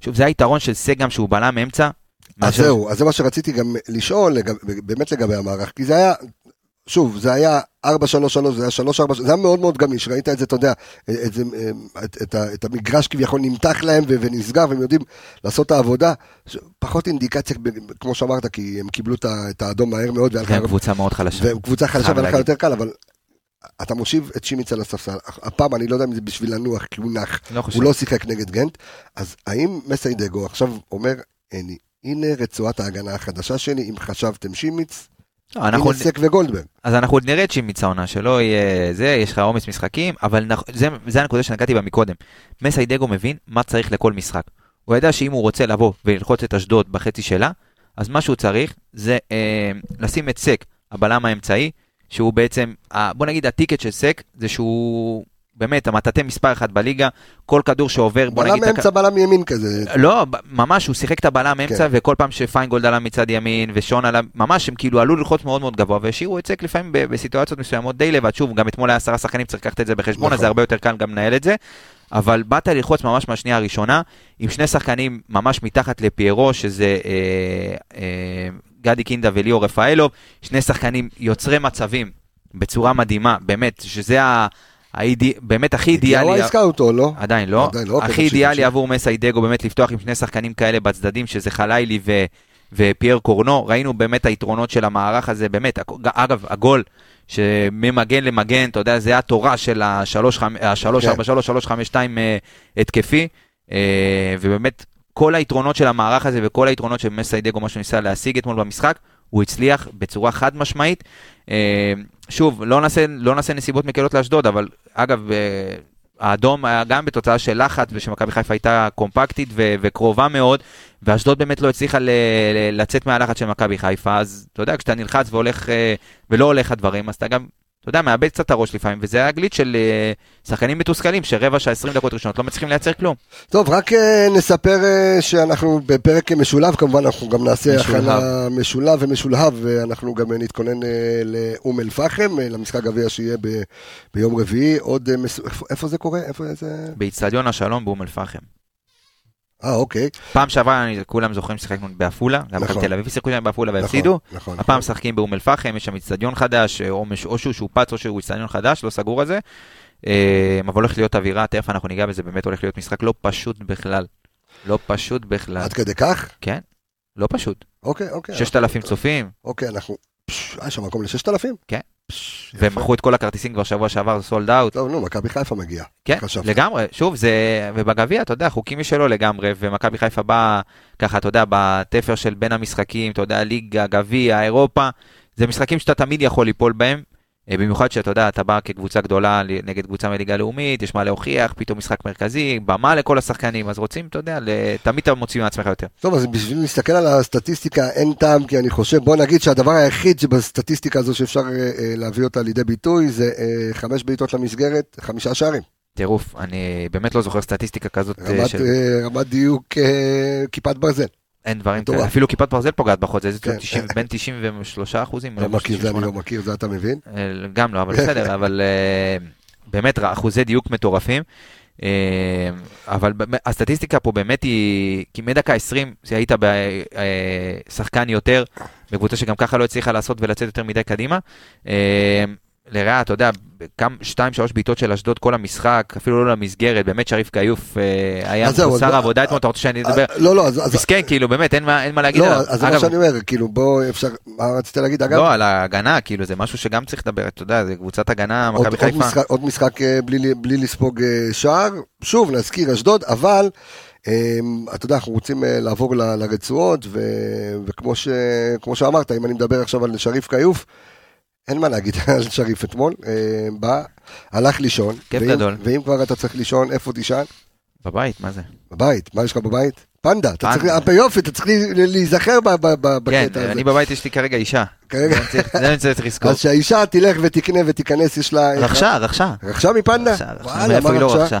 שוב, זה היתרון של סגם שהוא בלם אמצע. אז זהו, אז זה מה שרציתי גם לשאול, באמת לגבי המערך, כי זה היה, שוב, זה היה 4-3-3, זה היה 3-4, זה היה מאוד מאוד גמיש, ראית את זה, אתה יודע, את, זה, את, את, ה- את המגרש כביכול נמתח להם ונסגר, והם יודעים לעשות את העבודה, פחות אינדיקציה, כמו שאמרת, כי הם קיבלו את את האדום מהר מאוד, והם קבוצה מאוד חלשה. והם קבוצה חלשה והיה לך. יותר קל, אבל אתה מושיב את שימיץ על הספסל, הפעם אני לא יודע אם זה בשביל לנוח, כי הוא נח, לא חושב. הוא לא שיחק נגד גנט, אז האם מסיידגו עכשיו אומר, הנה, רצועת ההגנה החדשה שלי, אם חשבתם שימיץ, אנחנו- הנה סק וגולדברג. אז אנחנו עוד נראה את שימיץ העונה, שלא יהיה זה, יש לך עומס משחקים, אבל נכ- זה, זה הנקודה שנגעתי בה מקודם. מסיידגו מבין מה צריך לכל משחק. הוא ידע שאם הוא רוצה לבוא וללחוץ את אשדוד בחצי שלה, אז מה שהוא צריך זה אה, לשים את סק, הבלם האמצעי, שהוא בעצם, ה- בוא נגיד הטיקט של סק, זה שהוא באמת המטאטא מספר אחת בליגה, כל כדור שעובר, בוא בלם נגיד... הכ- אמצע, בלם ימין כזה. לא, ממש, הוא שיחק את הבלם אמצע, כן. וכל פעם שפיינגולד עלה מצד ימין, ושון עלה, ממש, הם כאילו עלו ללחוץ מאוד מאוד גבוה, והשאירו את סק לפעמים בסיטואציות מסוימות די לבד. שוב, גם אתמול היה עשרה שחקנים, צריך לקחת את זה בחשבון, אז נכון. זה הרבה יותר קל גם לנהל את זה. אבל באת ללחוץ ממש מהשנייה הראשונה, עם שני שחקנים ממש מתחת לפיירו, שזה אה, אה, גדי קינדה וליאור רפאלוב, שני שחקנים יוצרי מצבים בצורה מדהימה, באמת, שזה ה... האידי, באמת הכי אידיאלי. עסקה אותו, לא? עדיין לא. עדיין לא, הכי אידיאלי. עבור מסיידגו באמת לפתוח עם שני שחקנים כאלה בצדדים, שזה חלילי ו... ופייר קורנו, ראינו באמת היתרונות של המערך הזה, באמת, אגב, הגול שממגן למגן, אתה יודע, זה התורה של כן. ה-3-4-3-3-5-2 אה, התקפי, אה, ובאמת, כל היתרונות של המערך הזה וכל היתרונות של מסיידגו, מה שהוא ניסה להשיג אתמול במשחק, הוא הצליח בצורה חד משמעית. שוב, לא נעשה, לא נעשה נסיבות מקלות לאשדוד, אבל אגב, אה, האדום היה גם בתוצאה של לחץ, ושמכבי חיפה הייתה קומפקטית ו- וקרובה מאוד, ואשדוד באמת לא הצליחה ל- ל- לצאת מהלחץ של מכבי חיפה, אז אתה יודע, כשאתה נלחץ והולך, אה, ולא הולך הדברים, אז אתה גם, אתה יודע, מאבד קצת את הראש לפעמים, וזה היה גליץ' של אה, שחקנים מתוסכלים, שרבע שעה, 20 דקות ראשונות לא מצליחים לייצר כלום. טוב, רק אה, נספר אה, שאנחנו בפרק משולב, כמובן אנחנו גם נעשה. הכנה משולב ומשולהב, ואנחנו גם נתכונן אה, לאום אל פחם, אה, למשחק גביע שיהיה ב- ביום רביעי, עוד, אה, מס- איפה- איפה זה קורה? איפה זה? באיצטדיון השלום באום אל-פחם. אה, אוקיי. פעם שעברה, אני- כולם זוכרים ששיחקנו בעפולה, גם נכון. תל אביב שיחקו שם בעפולה נכון, והפסידו. נכון. הפעם משחקים באום אל-פחם, יש שם איצטדיון חדש, או מש- או שהוא שופץ או שהוא איצטדיון חדש, לא סגור על זה. אה, אבל הולך להיות אווירה, תכף אנחנו ניגע בזה, באמת הולך להיות משחק לא פשוט בכלל. לא פשוט בכלל. עד כדי כך? כן, לא פשוט. אוקיי, אוקיי. 6,000 צופים, אוקיי, אנחנו... פש, אה, יש שם מקום ל-6,000? כן. פש, יפה. ומכרו את כל הכרטיסים כבר שבוע שעבר, סולד אאוט. טוב, נו, מכבי חיפה מגיעה. כן, חשבתי. לגמרי, שוב, זה, ובגביע, אתה יודע, חוקים משלו לגמרי, ומכבי חיפה באה, ככה, אתה יודע, בתפר של בין המשחקים, אתה יודע, ליגה, גביע, אירופה, זה משחקים שאתה תמיד יכול ליפול בהם, במיוחד שאתה יודע, אתה בא כקבוצה גדולה נגד קבוצה מליגה לאומית, יש מה להוכיח, פתאום משחק מרכזי, במה לכל השחקנים, אז רוצים, אתה יודע, תמיד אתה מוציא מעצמך יותר. טוב, אז בשביל להסתכל על הסטטיסטיקה אין טעם, כי אני חושב, בוא נגיד שהדבר היחיד שבסטטיסטיקה הזו שאפשר אה, אה, להביא אותה לידי ביטוי זה אה, חמש בעיטות למסגרת, חמישה שערים. טירוף, אני באמת לא זוכר סטטיסטיקה כזאת, אה, רמת, של... אה, רמת דיוק אה, כיפת ברזל. אין דברים. כאלה, אפילו כיפת ברזל פוגעת בחוץ, זה כן. 90 בין 93 אחוזים, לא מכיר, זה אני לא מכיר, זה אתה מבין? אה, גם לא, אבל בסדר, (laughs) אבל אה, באמת אחוזי דיוק מטורפים. אה, אבל הסטטיסטיקה פה באמת היא, כי מדקה 20 זה היית בשחקן יותר, בקבוצה שגם ככה לא הצליחה לעשות ולצאת יותר מדי קדימה. לרעה, אתה יודע, כמה, שתיים, שלוש בעיטות של אשדוד כל המשחק, אפילו לא למסגרת, באמת שריף כיוף אה, היה אז- העבודה אתמול, אתה רוצה שאני אדבר? אה, לא, לא, אז... מסכן, כאילו, באמת, אין מה אין מה להגיד לא, עליו. אז זה מה שאני אומר, כאילו, בוא, אפשר, מה רצית להגיד, אגב? לא, על ההגנה, כאילו, זה משהו שגם צריך לדבר, אתה יודע, זה קבוצת הגנה, עוד, מכבי עוד, חיפה. משחק, עוד משחק אה, בלי, בלי לספוג שער, שוב נזכיר אשדוד, אבל אה, אתה יודע, אנחנו רוצים לעבור לרצועות, וכמו שאמרת, אם אני מדבר עכשיו על שריף כיוף, אין מה להגיד (laughs) על שריף אתמול, אה, בא, הלך לישון, כיף ואם, גדול. ואם כבר אתה צריך לישון, איפה תישן? בבית, מה זה? בבית, מה יש לך בבית? פנדה, אתה. צריך, יופי, אתה צריך להיזכר ב- ב- ב- כן, בקטע הזה. אני בבית יש לי כרגע אישה. כרגע, זה אני צריך- לזכור. אז שהאישה תלך ותקנה ותיכנס, יש לה... רכשה, רכשה. רכשה מפנדה? רכשה, רכשה. מאיפה היא לא? רכשה?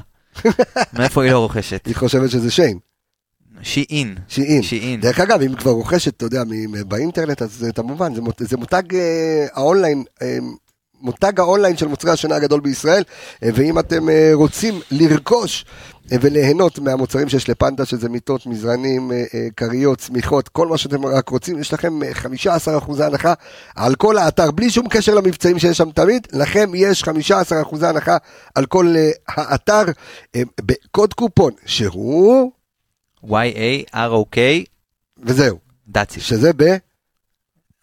מאיפה היא לא רוכשת? היא חושבת שזה שיין, שיעין. שיעין. שיעין. דרך אגב, אם כבר רוכשת, אתה יודע, באינטרנט, אז זה כמובן, זה, זה מותג אה, האונליין, אה, מותג האונליין של מוצרי השינה הגדול בישראל, אה, ואם אתם אה, רוצים לרכוש אה, וליהנות מהמוצרים שיש לפנדה, שזה מיטות, מזרנים, כריות, צמיחות, כל מה שאתם רק רוצים, יש לכם אה, 15% הנחה על כל האתר, בלי שום קשר למבצעים שיש שם תמיד, לכם יש 15% הנחה על כל האתר, בקוד קופון, שהוא, Y-A-R-O-K, וזהו, דאצי. שזה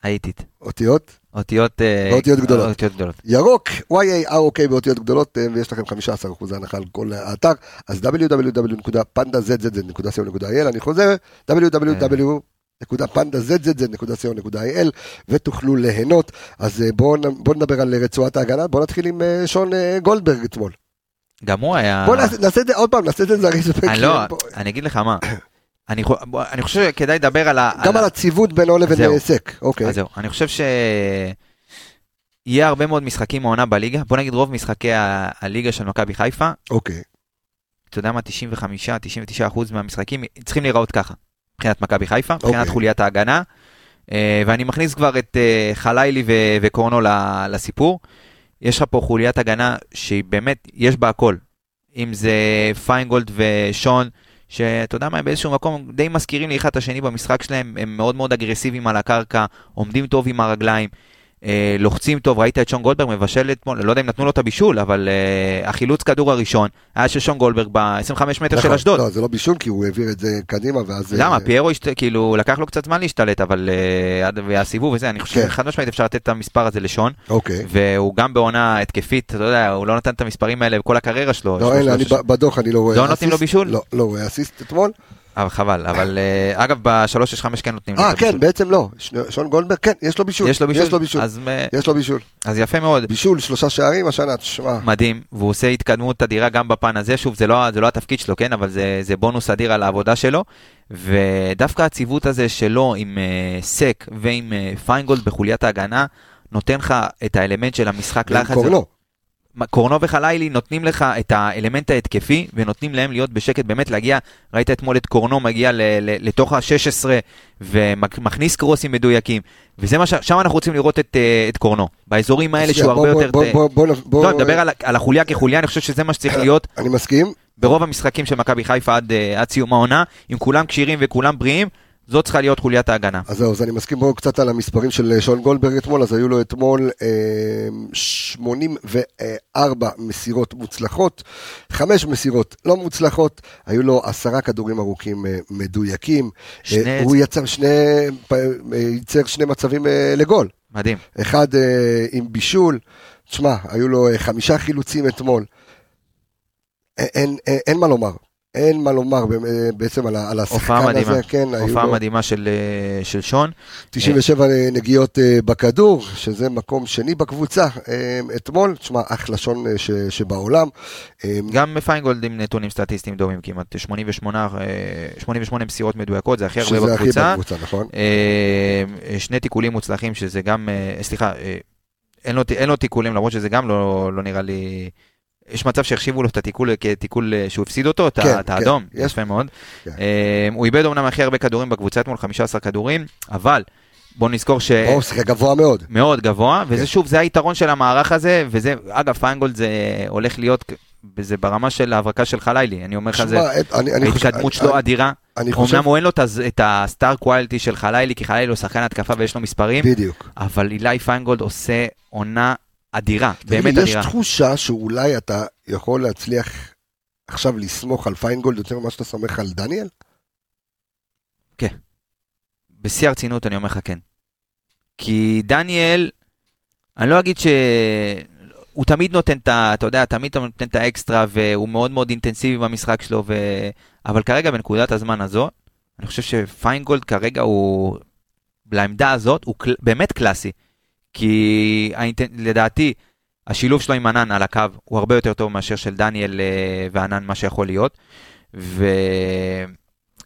האיטית. באותיות אותיות... אה, באותיות גדולות. אותיות גדולות. ירוק, Y-A-R-O-K באותיות גדולות, אה, ויש לכם 15% הנחה על כל האתר, אז www.pandazz.co.il, אני חוזר, www.pandazz.co.il, ותוכלו ליהנות. אז אה, בואו בואו נדבר על רצועת ההגנה, בואו נתחיל עם שון גולדברג אתמול. גם הוא היה... בואו נעשה את זה עוד פעם, נעשה את זה זריז. אני לא, אני אגיד לך מה. אני חו- בוא, אני חושב שכדאי לדבר על ה... גם על הציוות בינו לבין זהו. אה, סק, אוקיי. אז זהו, אני חושב ש... יהיה הרבה מאוד משחקים מעונה בליגה, בוא נגיד רוב משחקי ה- הליגה של מכבי חיפה, אוקיי. אתה יודע מה, 95-99 אחוז מהמשחקים צריכים להיראות ככה, מבחינת מכבי חיפה, מבחינת אוקיי. חוליית ההגנה, אה, ואני מכניס כבר את אה, חלילי ו- וקורנו לסיפור. יש לך פה חוליית הגנה שהיא באמת, יש בה הכל. אם זה פיינגולד ושון, שאתה יודע מה, הם באיזשהו מקום די מזכירים לי אחד את השני במשחק שלהם, הם מאוד מאוד אגרסיביים על הקרקע, עומדים טוב עם הרגליים, אה, לוחצים טוב, ראית את שון גולדברג מבשל אתמול, לא יודע אם נתנו לו את הבישול, אבל אה, החילוץ כדור הראשון היה של שון גולדברג ב-25 מטר של נכון, אשדוד. לא, זה לא בישול, כי הוא העביר את זה קדימה, ואז... למה? אה, פיירו, השת... כאילו, לקח לו קצת זמן להשתלט, אבל אה, והסיבוב וזה, אני חושב כן. שחד משמעית אפשר לתת את המספר הזה לשון, אוקיי. והוא גם בעונה התקפית, אתה יודע, הוא לא נתן את המספרים האלה בכל הקריירה שלו. לא, אין, אני ב- בדוח אני לא רואה. לא נותנים לו. בישול? לא, לא רואה אסיסט אתמול. אבל חבל, אבל אה, אגב, ב-365 כן נותנים לו אה, את כן, הבישול. בעצם לא. שון גולדברג, כן, יש לו בישול. יש לו בישול? יש לו בישול. אז, אה, יש לו בישול. אז יפה מאוד. בישול, שלושה שערים השנה, תשמע. מדהים, והוא עושה התקדמות אדירה גם בפן הזה, שוב, זה לא, זה לא התפקיד שלו, כן, אבל זה, זה בונוס אדיר על העבודה שלו, ודווקא הציוות הזה שלו עם uh, סק ועם uh, פיינגולד בחוליית ההגנה, נותן לך את האלמנט של המשחק ועם לחץ. קורנו. קורנו וחלילי נותנים לך את האלמנט ההתקפי, ונותנים להם להיות בשקט, באמת להגיע, ראית אתמול את קורנו מגיע ל- ל- לתוך ה-16, ומכניס קרוסים מדויקים, וזה מה ש... שם אנחנו רוצים לראות את, אה, את קורנו, באזורים האלה שהוא הרבה יותר... בוא- בוא- בוא- בוא- לא, אני מדבר על, על החוליה כחוליה, אני חושב שזה מה שצריך להיות אני מסכים. ברוב המשחקים של מכבי חיפה עד, אה, עד סיום העונה, אם כולם כשירים וכולם בריאים, זאת צריכה להיות חוליית ההגנה. אז זהו, אז אני מסכים בואו קצת על המספרים של אה, שון גולדברג אתמול, אז היו לו אתמול אה, 84 מסירות מוצלחות, חמש מסירות לא מוצלחות, היו לו עשרה כדורים ארוכים אה, מדויקים, שני- אה, הוא יצר שני, אה, ייצר שני מצבים אה, לגול, מדהים. אחד אה, עם בישול, תשמע, היו לו אה, חמישה חילוצים אתמול. אין, אין, אין מה לומר. אין מה לומר אה, בעצם על, השחקן הופעה מדהימה, הזה, כן, הופעה מדהימה של, אה, של שון. 97 נגיעות אה, בכדור, שזה מקום שני בקבוצה אתמול, תשמע, אחלה שון ש, שבעולם. גם פיינגולד עם נתונים סטטיסטיים דומים כמעט, 88, אה, 88 מסירות מדויקות, זה הכי הרבה שזה הכי בקבוצה. בקבוצה, נכון? שני תיקולים מוצלחים, שזה גם, סליחה, אין לו, אין לו תיקולים, למרות שזה גם לא, לא נראה לי... יש מצב שהחשיבו לו את התיקול כתיקול אה, שהוא הפסיד אותו, כן, את כן, האדום, יש. יפה מאוד. כן. אה, הוא איבד אמנם הכי הרבה כדורים בקבוצה אתמול, 15 כדורים, אבל בוא נזכור ש... הוא שיחק גבוה מאוד. מאוד גבוה, כן. וזה שוב, זה היתרון של המערך הזה, וזה, אגב, פיינגולד זה הולך להיות, זה ברמה של ההברקה של חלילי, אני אומר לך, זה, שמע, את- אני- שלו אדירה. אני חושב, אמנם הוא אין לו את ה star quality של חלילי, כי חלילי הוא שחקן התקפה ויש לו מספרים, בדיוק. אבל אילי פיינגולד עושה עונה אדירה, באמת לי, יש אדירה. תחושה שאולי אתה יכול להצליח עכשיו לסמוך על פיינגולד יותר ממה שאתה סומך על דניאל? בשיא הרצינות אני אומר לך כן. כי דניאל, אני לא אגיד ש... הוא תמיד נותן את ה... אתה יודע, תמיד נותן את האקסטרה, והוא מאוד מאוד אינטנסיבי במשחק שלו, ו... אבל כרגע בנקודת הזמן הזו, אני חושב שפיינגולד כרגע הוא... לעמדה הזאת הוא קל... באמת קלאסי. כי. לדעתי, השילוב שלו עם ענן על הקו הוא הרבה יותר טוב מאשר של דניאל אה, וענן, מה שיכול להיות.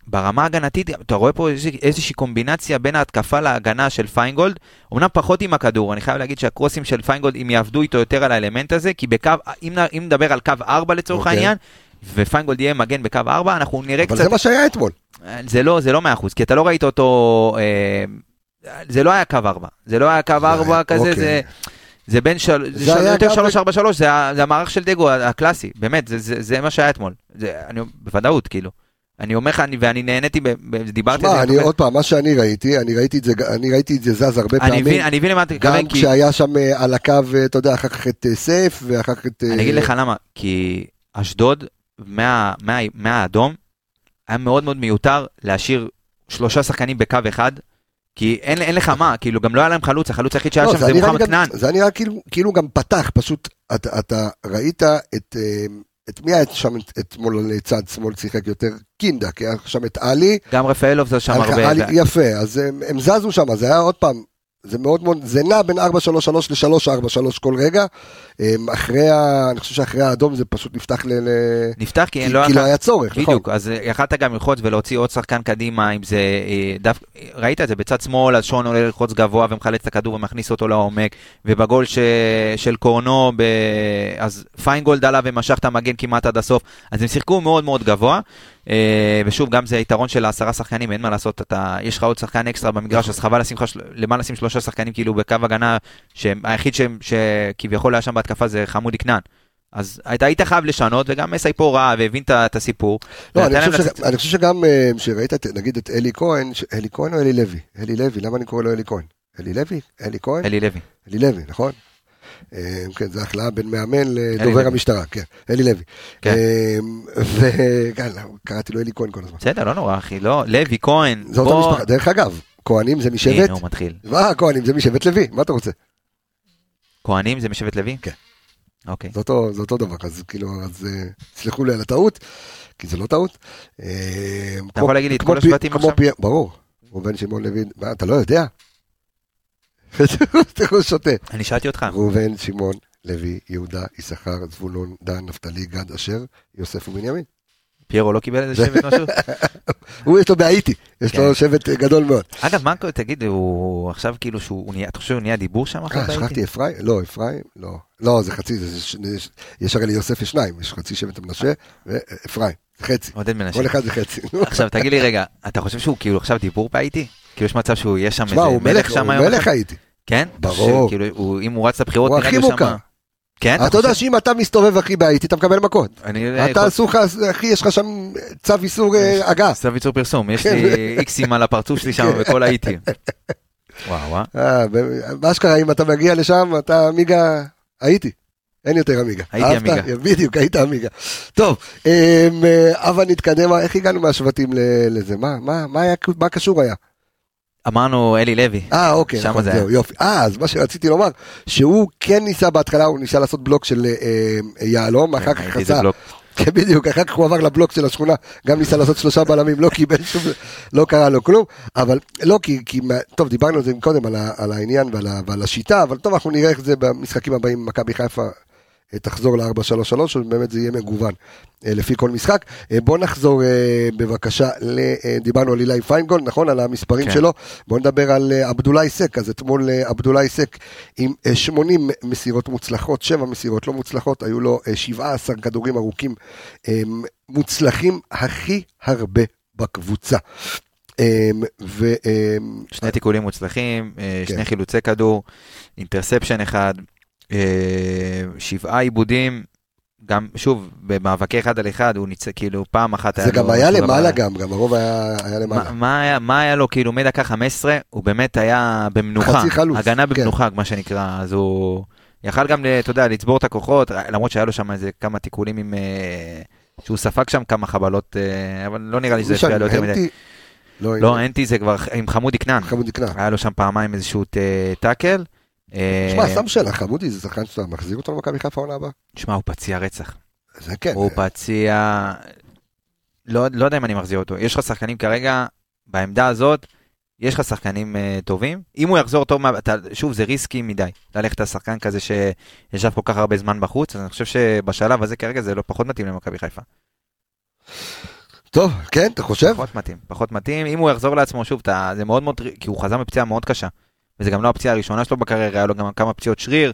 וברמה ההגנתית, אתה רואה פה איזוש... איזושהי קומבינציה בין ההתקפה להגנה של פיינגולד, אמנם פחות עם הכדור, אני חייב להגיד שהקרוסים של פיינגולד, אם יעבדו איתו יותר על האלמנט הזה, כי בקו, אם, אם נדבר על קו 4 לצורך אוקיי. העניין, ופיינגולד יהיה מגן בקו 4, אנחנו נראה אבל קצת... זה מה שהיה אתמול. זה לא, זה לא 100%, כי אתה לא ראית אותו, אה, זה לא היה קו 4, זה לא היה קו 4 היה- כזה, אוקיי. זה... זה בין של... זה זה היה יותר גם- 343, זה, ה- זה המערך של דגו הקלאסי, באמת, זה, זה, זה מה שהיה אתמול. זה, אני, בוודאות, כאילו. אני אומר לך, אני- ואני נהניתי, ב- ב- דיברתי על זה. אני עוד פעם, מה שאני ראיתי, אני ראיתי את זה, אני ראיתי את זה זז הרבה אני פעמים. מבין, אני מבין למה אתה גם מתכוון, כי... כשהיה שם אה, על הקו, אה, אתה יודע, אחר כך את אה, סייף, ואחר כך את... אני אגיד לך למה, כי אשדוד, מה- מה- מהאדום, היה מאוד מאוד מיותר להשאיר שלושה שחקנים בקו אחד, כי אין, אין לך מה, כאילו גם לא היה להם חלוץ, החלוץ היחיד שהיה לא, שם זה זה מוחמד כנען. זה נראה כאילו- כאילו גם פתח, פשוט אתה- אתה ראית את... אה, את מי היה שם את- אתמול לצד שמאל שיחק יותר? קינדה, כי היה שם את עלי, גם רפאלוב זה שם הרבה. עלי- יפה, אז הם, הם זזו שם, זה היה עוד פעם, זה מאוד מאוד, זה נע בין 4-3-3 ל-3-4-3 כל רגע, הם, אחרי ה... אני חושב שאחרי האדום זה פשוט נפתח ל... נפתח כי כי, לו... כי לא היה צורך, נכון? בדיוק, אז אה, יכלת גם ללחוץ ולהוציא עוד שחקן קדימה, אם זה אה, דף... ראית את זה בצד שמאל, אז שון עולה ללחוץ גבוה ומחלץ את הכדור ומכניס אותו לעומק, ובגול ש... של קורנו, ב... אז פיינגולד עלה ומשך את המגן כמעט עד הסוף, אז הם שיחקו מאוד מאוד גבוה, ושוב, גם זה יתרון של העשרה שחקנים, אין מה לעשות, אתה... יש לך עוד שחקן אקסטרה במגרש, אז חבל לשים. למה לשים שלושה שחקנים כאילו בקו הגנה, שהיחיד שכביכול היה שם בהתקפה זה חמודי כנען. אז היית, היית חייב לשנות, וגם מסי פה ראה והבין את- הסיפור. לא, אני חושב, לצאת-. אני חושב שגם אה, שראית את, נגיד את אלי כהן. אלי כהן או אלי לוי? אלי לוי, למה אני קורא לו אלי כהן? אלי לוי? אלי כהן? אלי לוי. אלי לוי, נכון? אה, כן, זו החלאה בין מאמן לדובר. המשטרה, כן, אלי לוי. כן. וכן, (laughs) קראתי לו אלי כהן כל הזמן. בסדר, לא נורא, אחי, לא, לוי, כהן, זה אותה. משפחה, דרך אגב, כהנים זה הנה, משבט, הוא מתחיל. מה כהנים זה משבט לוי, מה אתה רוצה? כהנים זה משבט לוי? כן. אוקיי. זה אותו, זה אותו דבר, אז כאילו, אז אה, סלחו לי על הטעות, כי זה לא טעות. אה, אתה יכול להגיד לי את כל השבטים עכשיו? ברור, ראובן שמעון לוי, אתה לא יודע? (laughs) הוא שותה. אני שאלתי אותך. ראובן, שמעון, לוי, יהודה, יששכר, זבולון, דן, נפתלי, גד, אשר, יוסף ובנימין. פיירו לא קיבל איזה שבט משהו? (laughs) הוא יש לו בהאיטי, יש כן. לו שבט אה, גדול מאוד. אגב, מה, תגיד, הוא עכשיו כאילו שהוא, הוא נהיה- אתה חושב שהוא נהיה דיבור שם עכשיו? אה, בהאיטי? שכחתי אפרים? לא, אפרים? לא. לא, זה חצי, יש- הרי ליוסף יש שניים, יש חצי שבט המנשה ואפרים, חצי. עודד מנשה. כל אחד זה חצי. (laughs) עכשיו תגיד לי רגע, אתה חושב שהוא כאילו עכשיו דיבור בהאיטי? כאילו יש מצב שהוא יהיה שם איזה הוא מלך מלך, שם הוא היום? מלך אחד? הייתי. כן? ברור. כאילו, הוא- אם הוא רץ לבחירות, הוא הכי הוא מוכר. כן? אתה יודע חושב? שאם אתה מסתובב הכי בהאיטי, אתה מקבל מכות. אני... אתה אסור לך, אחי, יש לך שם צו איסור אה, הגעה. צו ייצור פרסום, יש כן. לי איקסים על הפרצוף שלי שם וכל האיטי. (laughs) וואו וואו. אה, מה שקרה, אם אתה מגיע לשם, אתה עמיגה, הייתי. אין יותר עמיגה. הייתי? עמיגה. בדיוק, היית עמיגה. טוב, אמ, אה, הבה נתקדם, איך הגענו מהשבטים לזה? מה קשור היה? אמרנו אלי לוי. אה, אוקיי, נכון, זה זהו, יופי. אה, אז מה שרציתי לומר, שהוא כן ניסה בהתחלה, הוא ניסה לעשות בלוק של אה, אה, יהלום, אחר כך את זה חצה. כן, בדיוק, אחר כך הוא עבר לבלוק של השכונה, גם ניסה לעשות שלושה בלמים, לא קיבל שום, לא קרה לו כלום, אבל לא, כי, כי טוב, דיברנו על זה קודם, על, ה, על העניין ועל, ה, ועל השיטה, אבל טוב, אנחנו נראה איך זה במשחקים הבאים, מכבי חיפה תחזור ל-4-3-3, או באמת זה יהיה מגוון אה, לפי כל משחק. אה, בוא נחזור אה, בבקשה, אה, דיברנו על אילי פיינגולד, נכון? על המספרים כן. שלו. בוא נדבר על אה, עבדולאי סק, אז אתמול אה, עבדולאי סק עם אה, 80 מסירות מוצלחות, 7 מסירות לא מוצלחות, היו לו אה, 17 כדורים ארוכים אה, מוצלחים הכי הרבה בקבוצה. אה, ו... אה, שני תיקולים מוצלחים, אה, כן. שני חילוצי כדור, אינטרספשן אחד, אה, שבעה עיבודים, גם, שוב, במאבקי אחד על אחד, הוא ניצח, כאילו, פעם אחת זה לו... גם היה למעלה דבר- גם, גם הרוב היה היה למעלה. מה, מה, היה, מה היה לו, כאילו, מדקה 15, הוא באמת היה במנוחה. חצי חלוץ, הגנה כן. במנוחה, מה שנקרא, אז הוא... יכל גם, ל- אתה יודע, לצבור את הכוחות, למרות שהיה לו שם איזה כמה תיקולים עם... אה, שהוא ספג שם כמה חבלות, אה, אבל לא נראה לי שזה הפריע לו יותר מדי. לא, לא, אנטי זה כבר עם חמודי כנען. חמודי כנען. היה לו שם פעמיים איזשהו טאקל. אה, שמע, שם שאלה, חמודי זה שחקן שאתה מחזיר אותו למכבי חיפה העונה הבאה? שמע, הוא פציע רצח. זה כן. הוא פציע... לא לא יודע אם אני מחזיר אותו. יש לך שחקנים כרגע, בעמדה הזאת, יש לך שחקנים uh, טובים. אם הוא יחזור טוב, אתה, שוב, זה ריסקי מדי. ללכת על שחקן כזה שישב כל כך הרבה זמן בחוץ, אז אני חושב שבשלב הזה כרגע זה לא פחות מתאים למכבי חיפה. טוב, כן, אתה חושב? פחות מתאים, פחות מתאים. אם הוא יחזור לעצמו, שוב, אתה, זה מאוד מאוד, כי הוא חזר מפציעה מאוד קשה. וזה גם לא הפציעה הראשונה שלו בקריירה, היה לו גם כמה פציעות שריר.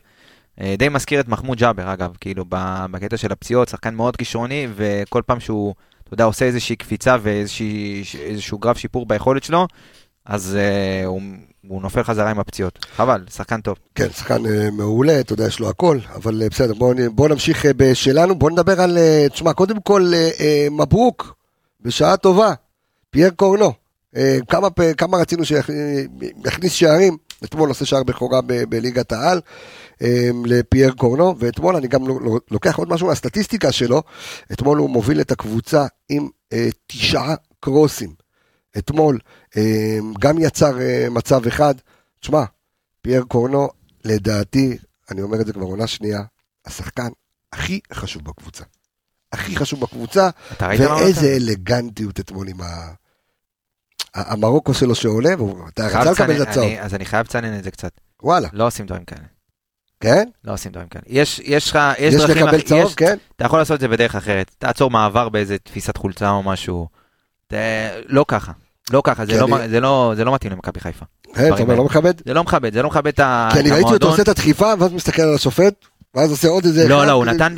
אה, די מזכיר את מחמוד ג'אבר, אגב, כאילו, בקטע של הפציעות, שחקן מאוד כישרוני, וכל פעם שהוא, אתה יודע, עושה איזושהי קפיצה ואיזשהו גרף שיפור ביכולת שלו, אז אה, הוא, הוא נופל חזרה עם הפציעות. חבל, שחקן טוב. כן, שחקן אה, מעולה, אתה יודע, יש לו הכל, אבל אה, בסדר, בואו בוא נמשיך אה, בשלנו, בואו נדבר על, אה, תשמע, קודם כל, אה, אה, מברוק, בשעה טובה, פייר קורנו, אה, כמה, פ- כמה רצינו שיכניס שערים, אתמול עושה שער בכורה בליגת העל, אה, לפייר קורנו, ואתמול אני גם לו- לו- לוקח עוד משהו מהסטטיסטיקה שלו, אתמול הוא מוביל את הקבוצה עם אה, תשעה קרוסים. אתמול אה, גם יצר אה, מצב אחד, תשמע, פייר קורנו, לדעתי, אני אומר את זה כבר עונה שנייה, השחקן הכי חשוב בקבוצה. הכי חשוב בקבוצה, ואיזה? אלגנטיות אתמול עם ה... המרוקו שלו שעולה, והוא רצה לקבל לצנן- את הצהוב. אז אני חייב לציין את זה קצת. וואלה, לא עושים דברים כאלה. כן? לא עושים דברים כאלה. יש, יש לך, יש, יש דרכים, לקבל אחי- צהוב, יש- כן? אתה יכול לעשות את זה בדרך אחרת. תעצור מעבר באיזה תפיסת חולצה או משהו. ת... לא ככה. לא ככה, זה, לא, אני- זה, לא, זה לא מתאים למכבי חיפה. כן, אתה אומר, לא מכבד? זה לא מכבד, זה לא מכבד את ה- כי אני ראיתי אותו המועדון. עושה את הדחיפה, ואז מסתכל על השופט, ואז עושה עוד איזה... לא, לא,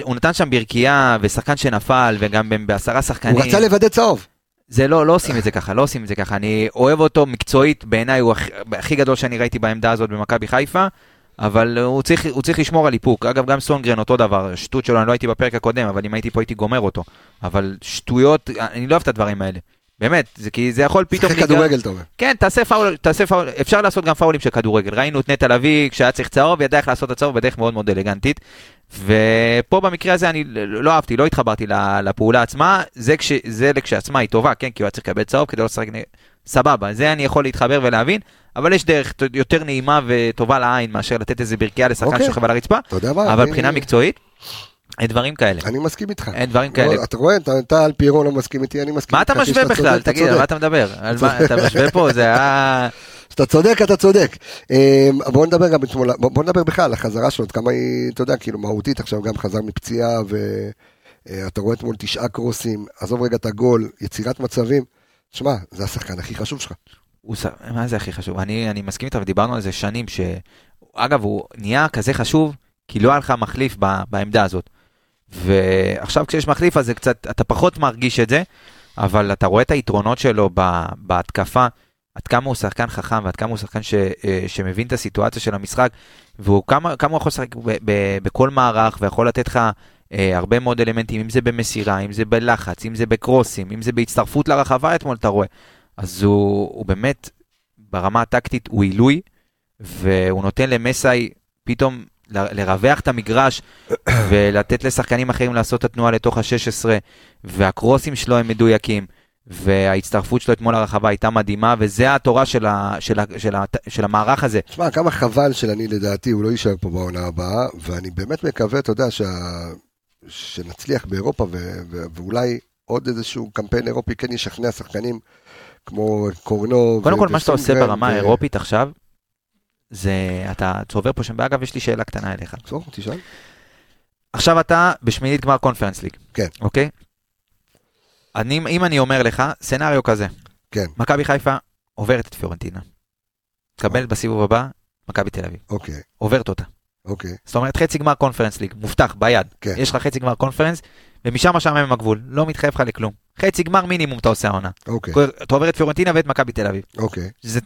הוא נתן, שם ברכייה ושחקן שנפל וגם בעשרה שחקנים. הוא רצה לוודא צהוב. זה לא, לא עושים את זה ככה, לא עושים את זה ככה. אני אוהב אותו מקצועית, בעיניי הוא הכי, הכי גדול שאני ראיתי בעמדה הזאת במכבי חיפה, אבל הוא צריך, הוא צריך לשמור על איפוק. אגב, גם סונגרן אותו דבר, שטות שלו, אני לא הייתי בפרק הקודם, אבל אם הייתי פה הייתי גומר אותו. אבל שטויות, אני לא אוהב את הדברים האלה. באמת, זה כי זה יכול פתאום... שחק כדורגל, אתה אומר. כן, תעשה פאול, תעשה פאול, אפשר לעשות גם פאולים של כדורגל. ראינו את נטע לביא, כשהיה צריך צהוב, ידע איך לעשות את הצהוב בדרך מאוד מאוד אלגנטית. ופה במקרה הזה אני לא אהבתי, לא התחברתי לפעולה עצמה, זה, כש, זה לכשעצמה היא טובה, כן, כי הוא היה צריך לקבל צהוב כדי לא לשחק, סבבה, זה אני יכול להתחבר ולהבין, אבל יש דרך יותר נעימה וטובה לעין מאשר לתת איזה ברכייה לשחקן אוקיי. שוכב על הרצפה? אבל מבחינה מקצועית, דברים כאלה, אני מסכים איתך. אין דברים כאלה. אתה רואה, אתה- אתה על פיירו לא מסכים איתי, אני מסכים מה איתך. אתה משווה בכלל? אתה תגיד, על. מה אתה מדבר? מה אתה משווה פה? זה היה... כשאתה צודק, אתה צודק. אה, בוא נדבר גם אתמול, בוא בוא נדבר בכלל על החזרה שלו, עד כמה היא, אתה יודע, כאילו מהותית עכשיו, גם חזר מפציעה, ואתה רואה אתמול תשעה קרוסים, עזוב רגע את הגול, יצירת מצבים. שמע, זה השחקן הכי חשוב שלך. מה זה הכי חשוב? אני, אני מסכים איתך ודיברנו על זה שנים, ש... אגב, הוא נהיה כזה חשוב, כי לא היה לך מחליף ב... בעמדה הזאת. ועכשיו כשיש מחליף אז זה קצת, אתה פחות מרגיש את זה, אבל אתה רואה את היתרונות שלו. בהתקפה, עד כמה הוא שחקן חכם ועד כמה הוא שחקן ש... אה, שמבין את הסיטואציה של המשחק, והוא כמה, כמה הוא יכול לשחק. בכל מערך ויכול לתת לך אה, הרבה מאוד אלמנטים, אם זה במסירה, אם זה בלחץ, אם זה בקרוסים, אם זה בהצטרפות לרחבה אתמול, אתה רואה. אז הוא, הוא באמת, ברמה הטקטית הוא עילוי, והוא נותן למסאי פתאום לרווח את המגרש (coughs) ולתת לשחקנים אחרים לעשות את התנועה לתוך ה-16, והקרוסים שלו הם מדויקים, וההצטרפות שלו אתמול לרחבה הייתה מדהימה, וזה התורה של, ה, של, ה, של, ה, של המערך הזה. תשמע, כמה חבל שאני לדעתי, הוא לא יישאר פה בעונה הבאה, ואני באמת מקווה, אתה יודע, שה... שנצליח באירופה, ו... ו... ואולי עוד איזשהו קמפיין אירופי כן ישכנע שחקנים כמו קורנו. קודם כל, מה שאתה עושה ברמה האירופית עכשיו, זה, אתה צובר פה שם, ואגב, יש לי שאלה קטנה אליך. צור, תשאל. עכשיו אתה בשמינית גמר קונפרנס ליג. כן. אוקיי? אני, אם אני אומר לך, סצנריו כזה, כן, מכבי חיפה עוברת את פיורנטינה. מקבלת בסיבוב הבא, מכבי תל אביב. אוקיי, עוברת אותה. אוקיי. זאת אומרת, חצי גמר קונפרנס ליג, מובטח, ביד. כן. יש לך חצי גמר קונפרנס, ומשם משעמם הגבול, לא מתחייב לך לכלום. חצי גמר מינימום אתה עושה העונה. אוקיי, אתה עובר את פיורנטינה ואת מכבי תל אביב. אוקיי. זה...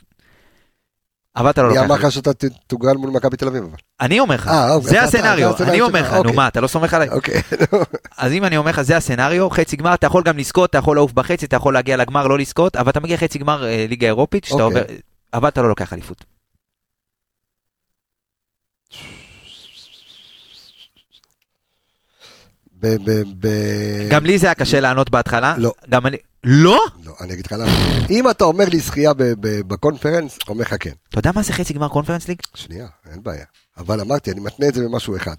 אבל אתה לא מי לוקח. אמר את זה. לך שאתה תוגרל מול מכבי תל אביב אבל? אני אומר לך, אה, אוקיי, זה הסצנריו, הסצנריו אני אומר לך, נו אוקיי. מה, אתה לא סומך עליי? אוקיי, אז אם אני אומר לך, זה הסצנריו, חצי גמר, אתה יכול גם לזכות, אתה יכול לעוף בחצי, אתה יכול להגיע לגמר, לא לזכות, אבל אתה מגיע חצי גמר אה, ליגה אירופית, שאתה אוקיי. עובר, אבל אתה לא לוקח אליפות. ב- ב- ב- גם לי זה היה קשה לענות בהתחלה. לא. גם אני... לא? לא, אני אגיד לך למה. אם אתה אומר לי זכייה בקונפרנס, אומר לך כן. אתה יודע מה זה חצי גמר קונפרנס ליג? שנייה, אין בעיה. אבל אמרתי, אני מתנה את זה במשהו אחד.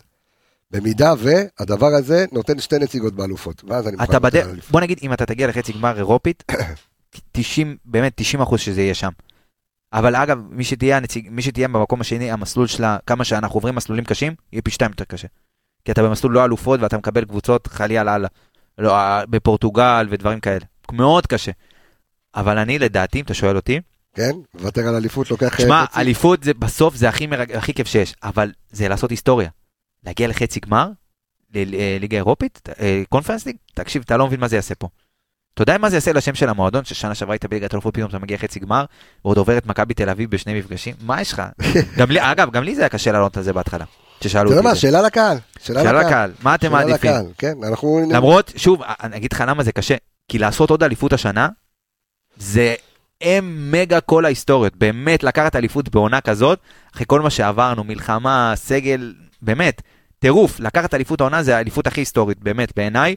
במידה והדבר הזה נותן שתי נציגות באלופות, ואז אני מוכן אליפות. בוא נגיד, אם אתה תגיע לחצי גמר אירופית, (coughs) 90, באמת 90 אחוז שזה יהיה שם. אבל אגב, מי שתהיה, הנציג, מי שתהיה במקום השני, המסלול שלה, כמה שאנחנו עוברים מסלולים קשים, יהיה פי שתיים יותר קשה. כי אתה במסלול לא אלופות ואתה מקבל קבוצות חלילה לאללה. לא, אה, בפורטוגל ודברים כאלה. מאוד קשה. אבל אני, לדעתי, אם אתה שואל אותי, כן? מוותר על אליפות, לוקח... שמע, אה, חצי? אליפות זה בסוף זה הכי, מרג... הכי כיף שיש, אבל זה לעשות היסטוריה. להגיע לחצי גמר, לליגה אירופית, אה, קונפרנס ליג, תקשיב, אתה לא מבין מה זה יעשה פה. אתה יודע מה זה יעשה לשם של המועדון, ששנה שעברה היית בליגת אלופות, פתאום אתה מגיע חצי גמר, ועוד עובר את מכבי תל אביב בשני מפגשים? מה יש לך? (laughs) גם לי, אגב, גם לי זה היה קשה לענות על זה בהתחלה, ששאלו אתה יודע אותי מה. שאלה לקהל. שאלה לקהל. מה אתם מעדיפים? כן. למרות, שוב, אני אגיד לך למה זה קשה, כי לעשות עוד אליפות השנה, זה אם מגה כל ההיסטוריות, באמת לקחת אליפות בעונה כזאת, אחרי כל מה שעברנו, מלחמה, סגל, באמת, טירוף, לקחת אליפות העונה זה האליפות הכי היסטורית, באמת, בעיניי.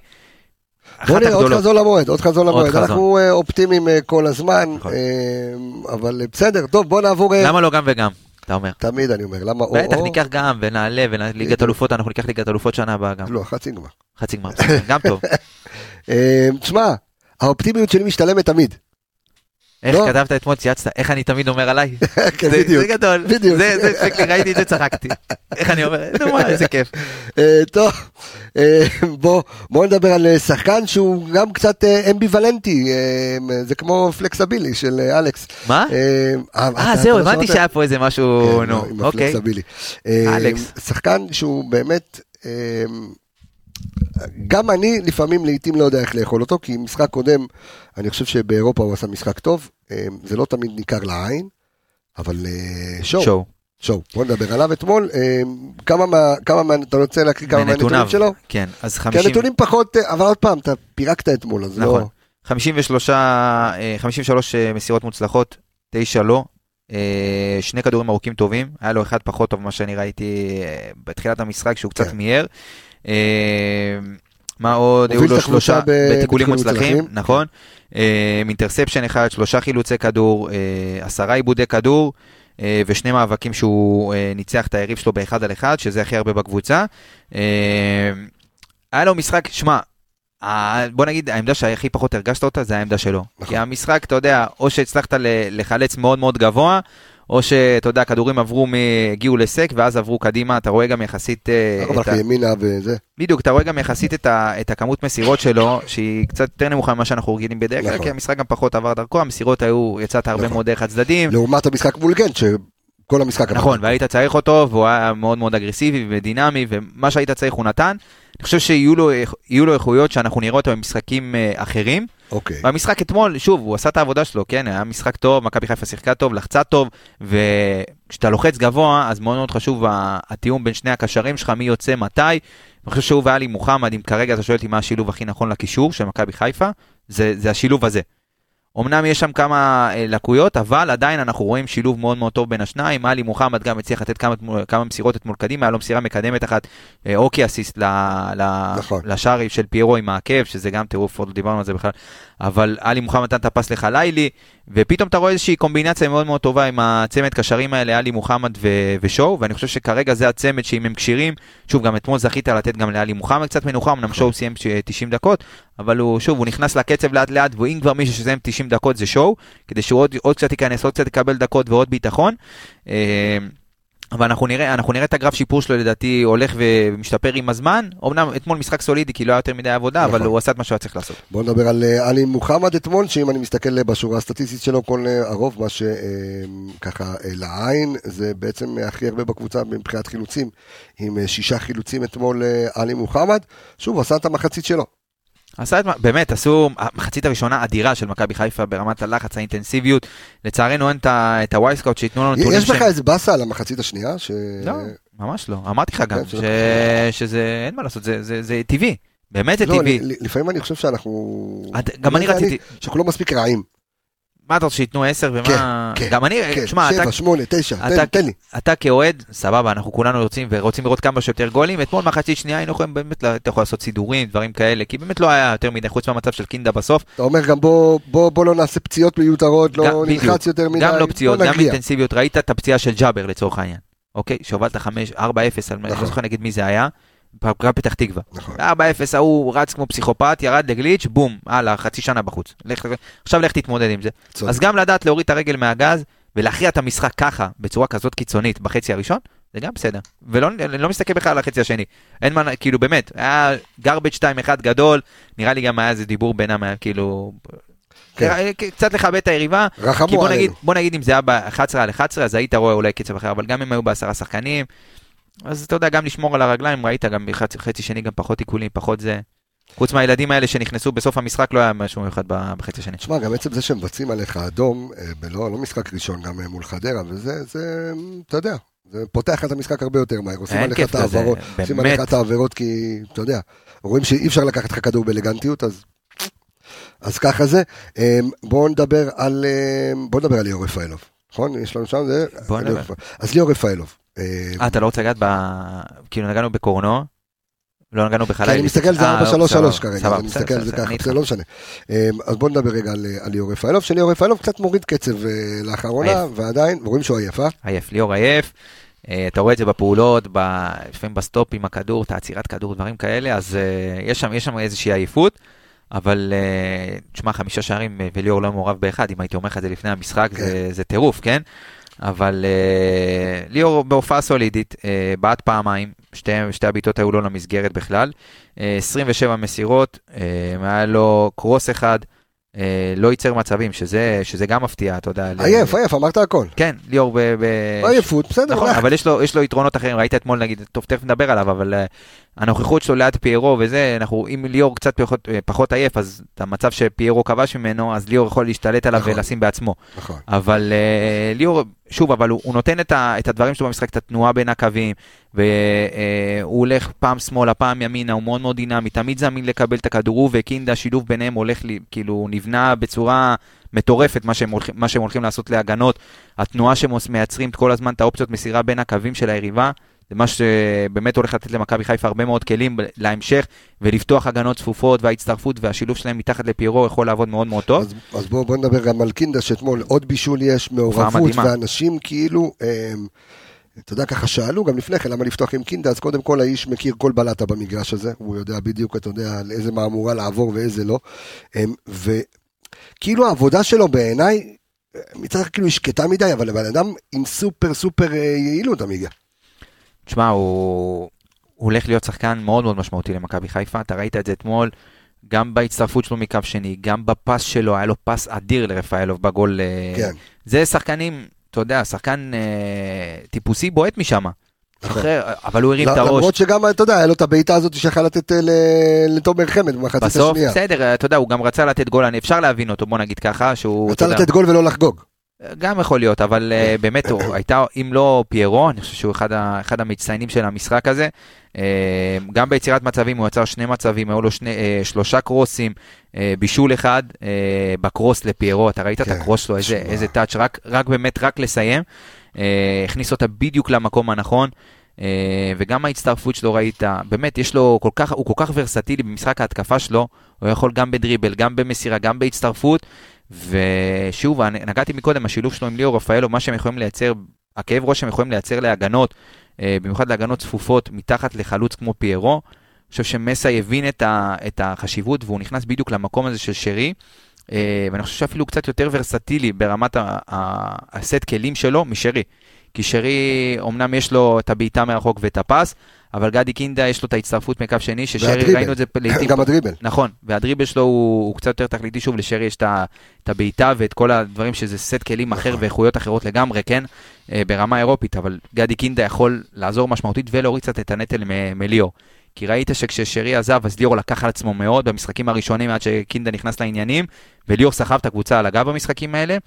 בוא נראה, עוד. חזון למועד, עוד חזון למועד. אנחנו אה, אופטימיים אה, כל הזמן, נכון. אה, אבל בסדר, טוב, בוא נעבור... למה לא גם וגם, אתה אומר? תמיד אני אומר, למה או בטח? ניקח גם ונעלה וליגת. אלופות, אנחנו ניקח ליגת אלופות שנה הבאה גם. לא, חצי גמר. חצי גמר, גם טוב. (laughs) אה, תשמע, האופטימיות שלי משתלמת תמיד. איך לא. כתבת אתמול, צייצת, איך אני תמיד אומר עליי? (laughs) כן, זה- בדיוק. זה גדול, בדיוק. זה, זה, זה, ראיתי את זה, צחקתי. איך אני אומר, נו מה, איזה כיף. (laughs) אה, טוב, אה, בוא בוא נדבר על אה, שחקן שהוא גם קצת אמביוולנטי, זה כמו פלקסבילי של אלכס. מה? אה, זהו, הבנתי? שהיה פה איזה משהו, כן, נו, אוקיי. אלכס. שחקן שהוא באמת, גם אני לפעמים לעיתים לא יודע איך לאכול אותו, כי משחק קודם, אני חושב שבאירופה הוא עשה משחק טוב, אה, זה לא תמיד ניכר לעין, אבל אה, שואו, שואו. שואו, בוא נדבר עליו אתמול, אה, כמה מה, כמה מה, אתה רוצה להקריא כמה מהנתונים. שלו? כן, אז כי 50... הנתונים פחות, אבל עוד פעם, אתה פירקת אתמול, אז נכון. לא... 53, אה, 53 אה, מסירות מוצלחות, 9 לא. שני כדורים ארוכים טובים, היה לו אחד פחות טוב ממה שאני ראיתי בתחילת המשחק, שהוא קצת כן. מיהר. אה, מה עוד? היו לו שלושה בתיקולים מוצלחים. נכון. אה, אינטרספשן אחד, שלושה חילוצי כדור, אה, עשרה עיבודי כדור. ושני מאבקים שהוא ניצח את היריב שלו באחד על אחד, שזה הכי הרבה בקבוצה. היה לו משחק, שמע, בוא נגיד, העמדה שהכי פחות הרגשת אותה זה העמדה שלו. נכון. כי המשחק, אתה יודע, או שהצלחת לחלץ מאוד מאוד גבוה, או שאתה יודע, הכדורים עברו, מ- הגיעו לסק, ואז עברו קדימה, אתה רואה גם יחסית... אה, אבל את ה- ימינה וזה. בדיוק, אתה רואה גם יחסית את, ה, את הכמות מסירות שלו, שהיא קצת יותר נמוכה ממה שאנחנו רגילים בדרך כלל, נכון. כי המשחק גם פחות עבר דרכו, המסירות היו, יצאת הרבה נכון. מאוד דרך הצדדים. לעומת המשחק מול גנט, שכל המשחק... נכון, והיית צריך אותו, והוא היה מאוד מאוד אגרסיבי ודינמי, ומה שהיית צריך הוא נתן. אני חושב שיהיו לו, לו איכויות שאנחנו נראה אותו במשחקים אה, אחרים. אוקיי. במשחק אתמול, שוב, הוא עשה את העבודה שלו, כן, היה משחק טוב, מכבי חיפה שיחקה טוב, לחצה טוב, וכשאתה לוחץ גבוה, אז מאוד מאוד חשוב התיאום בין שני הקשרים שלך, מי יוצא מתי. אני חושב שהוא ואלי מוחמד, אם כרגע אתה שואל אותי מה השילוב הכי נכון לקישור של מכבי חיפה, זה, זה השילוב הזה. אמנם יש שם כמה אה, לקויות, אבל עדיין אנחנו רואים שילוב מאוד מאוד טוב בין השניים. עלי מוחמד גם הצליח לתת כמה, כמה מסירות אתמול קדימה, היה לו מסירה מקדמת אחת, אה, אוקי אסיסט ל, ל, נכון. לשער של פיירו עם העקב, שזה גם טירוף, עוד לא דיברנו על זה בכלל. אבל עלי מוחמד נתן את הפס לחלילי, ופתאום אתה רואה איזושהי קומבינציה מאוד מאוד טובה עם הצמד קשרים האלה, עלי מוחמד ו- ושואו, ואני חושב שכרגע זה הצמד שאם הם כשירים, שוב, גם אתמול זכית לתת גם לעלי מוחמד קצת מנוחה, אמנם שואו סיים 90 דקות, אבל הוא, שוב, הוא נכנס לקצב לאט לאט, ואם כבר מישהו שסיים 90 דקות זה שואו, כדי שהוא עוד, עוד קצת ייכנס, עוד קצת יקבל דקות ועוד ביטחון. אה, אבל אנחנו נראה, אנחנו נראה את הגרף שיפור שלו לדעתי הולך ומשתפר עם הזמן. אמנם אתמול משחק סולידי כי לא היה יותר מדי עבודה, נכון. אבל הוא עשה את מה שהוא היה צריך לעשות. בוא נדבר על אה, עלי מוחמד אתמול, שאם אני מסתכל בשורה הסטטיסטית שלו, כל אה, הרוב, מה שככה אה, לעין, זה בעצם הכי הרבה בקבוצה מבחינת חילוצים, עם אה, שישה חילוצים אתמול אה, עלי מוחמד. שוב, עשה את המחצית שלו. עשה את מה, באמת, עשו המחצית הראשונה אדירה של מכבי חיפה ברמת הלחץ, האינטנסיביות. לצערנו אין את הווייסקאוט שייתנו לנו נתונים יש לך איזה באסה על המחצית השנייה? ש... לא, ממש לא. אמרתי לך גם, כן, שזה, אין מה לעשות, זה- טבעי. באמת זה לא, טבעי. לפעמים אני חושב שאנחנו... גם אני זה רציתי, שאנחנו לא מספיק רעים. מה אתה רוצה שייתנו 10 ומה... כן, גם אני, כן, שמע, אתה שבע, שמונה, תשע, אתה- תן- תן לי. אתה כאוהד, סבבה, אנחנו כולנו רוצים ורוצים לראות כמה שיותר גולים. אתמול מחצית שנייה היינו יכולים באמת, אתה יכול לעשות סידורים, דברים כאלה, כי באמת לא היה יותר מדי, חוץ מהמצב של קינדה בסוף. אתה אומר גם בוא, בוא, בוא לא נעשה פציעות מיותרות, לא. נלחץ יותר מדי, גם לא פציעות, גם. אינטנסיביות. ראית את הפציעה של ג'אבר לצורך העניין, אוקיי? שהובלת 5, 4-0, אני לא נכון. זוכר נגיד מי זה היה. פגרה פתח תקווה. נכון. 4-0 ההוא רץ כמו פסיכופת, ירד לגליץ', בום, הלאה, חצי שנה בחוץ. לך, עכשיו לך תתמודד עם זה. צודק. אז גם לדעת להוריד את הרגל מהגז ולהכריע את המשחק ככה, בצורה כזאת קיצונית בחצי הראשון, זה גם בסדר. ולא לא מסתכל בכלל על החצי השני. אין מה, כאילו באמת, היה garbage 2-1 גדול, נראה לי גם היה איזה דיבור בינם, היה כאילו... כן. קצת לכבד את היריבה, רחמו עלינו. בוא נגיד אם זה היה ב-11 על 11, אז היית רואה אולי קצב אחר, אבל גם אם היו בעשרה שחקנים, אז אתה יודע, גם לשמור על הרגליים, ראית גם בחצי חצי שני גם פחות עיקולים, פחות זה. חוץ מהילדים האלה שנכנסו בסוף המשחק, לא היה משהו מיוחד בחצי השני. תשמע, גם עצם זה שמבצעים עליך אדום, אה, בלא, לא משחק ראשון, גם אה, מול חדרה, וזה, זה, אתה יודע, זה פותח את המשחק הרבה יותר מהר, עושים עליך את כזה, העברות, עושים. עליך את העבירות כי, אתה יודע, רואים שאי אפשר לקחת לך כדור באלגנטיות, אז... אז ככה זה. אה, בואו נדבר על, בואו נדבר על ליאור רפאלוב, נכון? יש לנו שם, זה... בוא נדבר. אז ליאור רפאלוב. אה, אה, אתה לא רוצה לגעת ב... כאילו נגענו בקורנו, לא נגענו בחלילי. כי אני מסתכל על זה אה, 4-3-3 סבבה, כרגע, אני מסתכל על זה ככה. זה לא משנה. אמ, אז בואו נדבר רגע על ליאור רפאלוב, שליאור רפאלוב קצת מוריד קצב אה, לאחרונה. ועדיין, רואים שהוא עייף, אה? עייף, ליאור עייף. אה, אתה רואה את זה בפעולות, לפעמים ב stop עם הכדור, את העצירת כדור, דברים כאלה, אז אה, יש שם, איזושהי עייפות. אבל אה, תשמע, חמישה שערים אה, וליאור לא מעורב באחד, אם הייתי אומר לך את זה לפני המשחק, כן. זה, זה טירוף, כן? אבל אה, ליאור בהופעה סולידית, אה, בעט פעמיים, שתי, שתי הבעיטות היו לא למסגרת בכלל, אה, 27 מסירות, אה, היה לו קרוס אחד, לא ייצר מצבים, שזה, שזה גם מפתיע, אתה יודע. עייף, עייף, אמרת הכל. כן, ליאור ב... ב- עייפות, בסדר, נכון. אבל יש לו, יש לו יתרונות אחרים, ראית אתמול נגיד, טוב, תכף נדבר עליו, אבל uh, הנוכחות שלו ליד פיירו וזה, אנחנו, אם ליאור קצת פחות, אה, פחות עייף, אז את המצב שפיירו כבש ממנו, אז ליאור יכול להשתלט עליו נכון. ולשים בעצמו. נכון. אבל ליאור, שוב, אבל הוא, הוא נותן את, ה, את הדברים שלו במשחק, את התנועה בין הקווים, והוא הולך פעם שמאלה, פעם ימינה, הוא מאוד מאוד דינמי, תמיד זמין לקבל את הכדור, הוא וקינדה, השילוב ביניהם הולך, כאילו, נבנה בצורה מטורפת, מה שהם, הולכים, מה שהם הולכים לעשות להגנות, התנועה שהם מייצרים כל הזמן את האופציות מסירה בין הקווים של היריבה. זה מה שבאמת הולך לתת למכבי חיפה הרבה מאוד כלים להמשך ולפתוח הגנות צפופות וההצטרפות והשילוב שלהם מתחת לפיירו יכול לעבוד מאוד מאוד טוב. אז, אז בואו בוא נדבר גם על קינדה, שאתמול עוד בישול יש, מעורבות. ואנשים כאילו, אמ, אתה יודע, ככה שאלו גם לפני כן, למה לפתוח עם קינדה, אז קודם כל האיש מכיר כל בלטה במגרש הזה, הוא יודע בדיוק, אתה יודע, על איזה מהמורה לעבור ואיזה לא. אמ, וכאילו העבודה שלו בעיניי, מצד אחד כאילו היא שקטה מדי, אבל הבן אדם עם סופר סופר אה, יעילות עמיגה. תשמע, הוא... הוא הולך להיות שחקן מאוד מאוד משמעותי למכבי חיפה, אתה ראית את זה אתמול, גם בהצטרפות שלו מקו שני, גם בפס שלו, היה לו פס אדיר לרפאלוב בגול. אה, כן. זה שחקנים, אתה יודע, שחקן אה, טיפוסי בועט משם. שחרר, אבל הוא הרים את הראש. למרות שגם, אתה יודע, היה לו את הבעיטה הזאת שיכול לתת אה, לתומר חמד במחצית בסוף, השנייה. בסדר, אתה יודע, הוא גם רצה לתת גול, אני אפשר להבין אותו, בוא נגיד ככה, שהוא... רצה לתת גול ולא לחגוג. גם יכול להיות, אבל uh, באמת, הוא הייתה, אם לא פיירו, אני חושב שהוא אחד, ה, אחד המצטיינים של המשחק הזה. Uh, גם ביצירת מצבים, הוא יצר שני מצבים, היו לו שני, uh, שלושה קרוסים, uh, בישול אחד uh, בקרוס לפיירו, אתה ראית כן, את הקרוס שלו, איזה, איזה טאץ', רק, רק באמת, רק לסיים. Uh, הכניס אותה בדיוק למקום הנכון. Uh, וגם ההצטרפות שלו ראית, באמת, יש לו כל כך, הוא כל כך ורסטילי במשחק ההתקפה שלו, הוא יכול גם בדריבל, גם במסירה, גם בהצטרפות. ושוב, נגעתי מקודם, השילוב שלו עם ליאור רפאלו, מה שהם יכולים לייצר, הכאב ראש שהם יכולים לייצר להגנות, אה, במיוחד להגנות צפופות מתחת לחלוץ כמו פיירו. אני חושב שמסי הבין את, ה, את החשיבות והוא נכנס בדיוק למקום הזה של שרי. אה, ואני חושב שאפילו קצת יותר ורסטילי ברמת הסט כלים שלו משרי. כי שרי, אמנם יש לו את הבעיטה מרחוק ואת הפס, אבל גדי קינדה יש לו את ההצטרפות מקו שני, ששרי ראינו את זה לעיתים. גם הדריבל. נכון, והדריבל שלו הוא, הוא קצת יותר תכליתי, שוב, לשרי יש את הבעיטה ואת כל הדברים שזה סט כלים אחר נכון. ואיכויות אחרות לגמרי, כן, אה, ברמה אירופית, אבל גדי קינדה יכול לעזור משמעותית ולהוריד קצת את הנטל מליאור. כי ראית שכששרי עזב, אז ליאור לקח על עצמו מאוד במשחקים הראשונים עד שקינדה נכנס לעניינים, וליאור סחב את הקבוצה על הגב במשחקים האלה.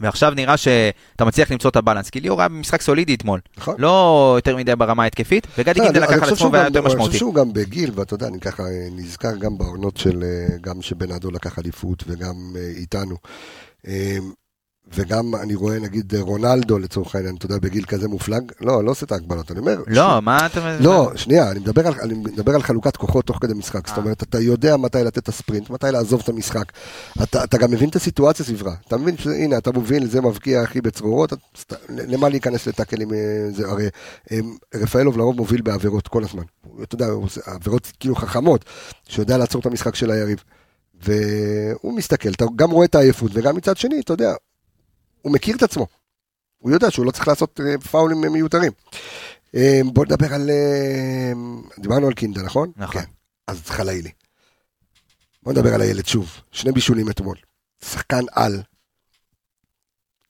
ועכשיו נראה שאתה מצליח למצוא את הבלנס, כי ליאור היה במשחק סולידי אתמול. נכון. לא יותר מדי ברמה ההתקפית, וגדי לא, קינדה לקח על עצמו והיה יותר משמעותי. אני חושב שהוא גם בגיל, ואתה יודע, אני ככה נזכר גם בעונות של, אה, גם שבנאדו לקח אליפות וגם אה, איתנו. אה, וגם אני רואה נגיד רונלדו לצורך העניין, אתה יודע, בגיל כזה מופלג, לא, לא עושה את ההגבלות, אני אומר... לא, ש... מה אתה... לא, שנייה, אני מדבר על, אני מדבר על חלוקת כוחות תוך כדי משחק, זאת אומרת, אתה יודע מתי לתת את הספרינט, מתי לעזוב את המשחק, אתה, אתה גם מבין את הסיטואציה סביבה, אתה מבין שהנה, אתה מוביל, זה מבקיע הכי בצרורות, למה להיכנס לטאקלים, זה? הרי רפאלוב לרוב מוביל בעבירות כל הזמן, אתה יודע, עבירות כאילו חכמות, שיודע לעצור את המשחק של היריב. והוא מסתכל, אתה גם רואה את העייפות, וגם מצד שני, אתה יודע, הוא מכיר את עצמו. הוא יודע שהוא לא צריך לעשות אה, פאולים מיותרים. אה, בוא נדבר על... אה, דיברנו על קינדה, נכון? נכון. כן. אז חלאילי. בוא נדבר על הילד שוב. שני בישולים אתמול. שחקן על.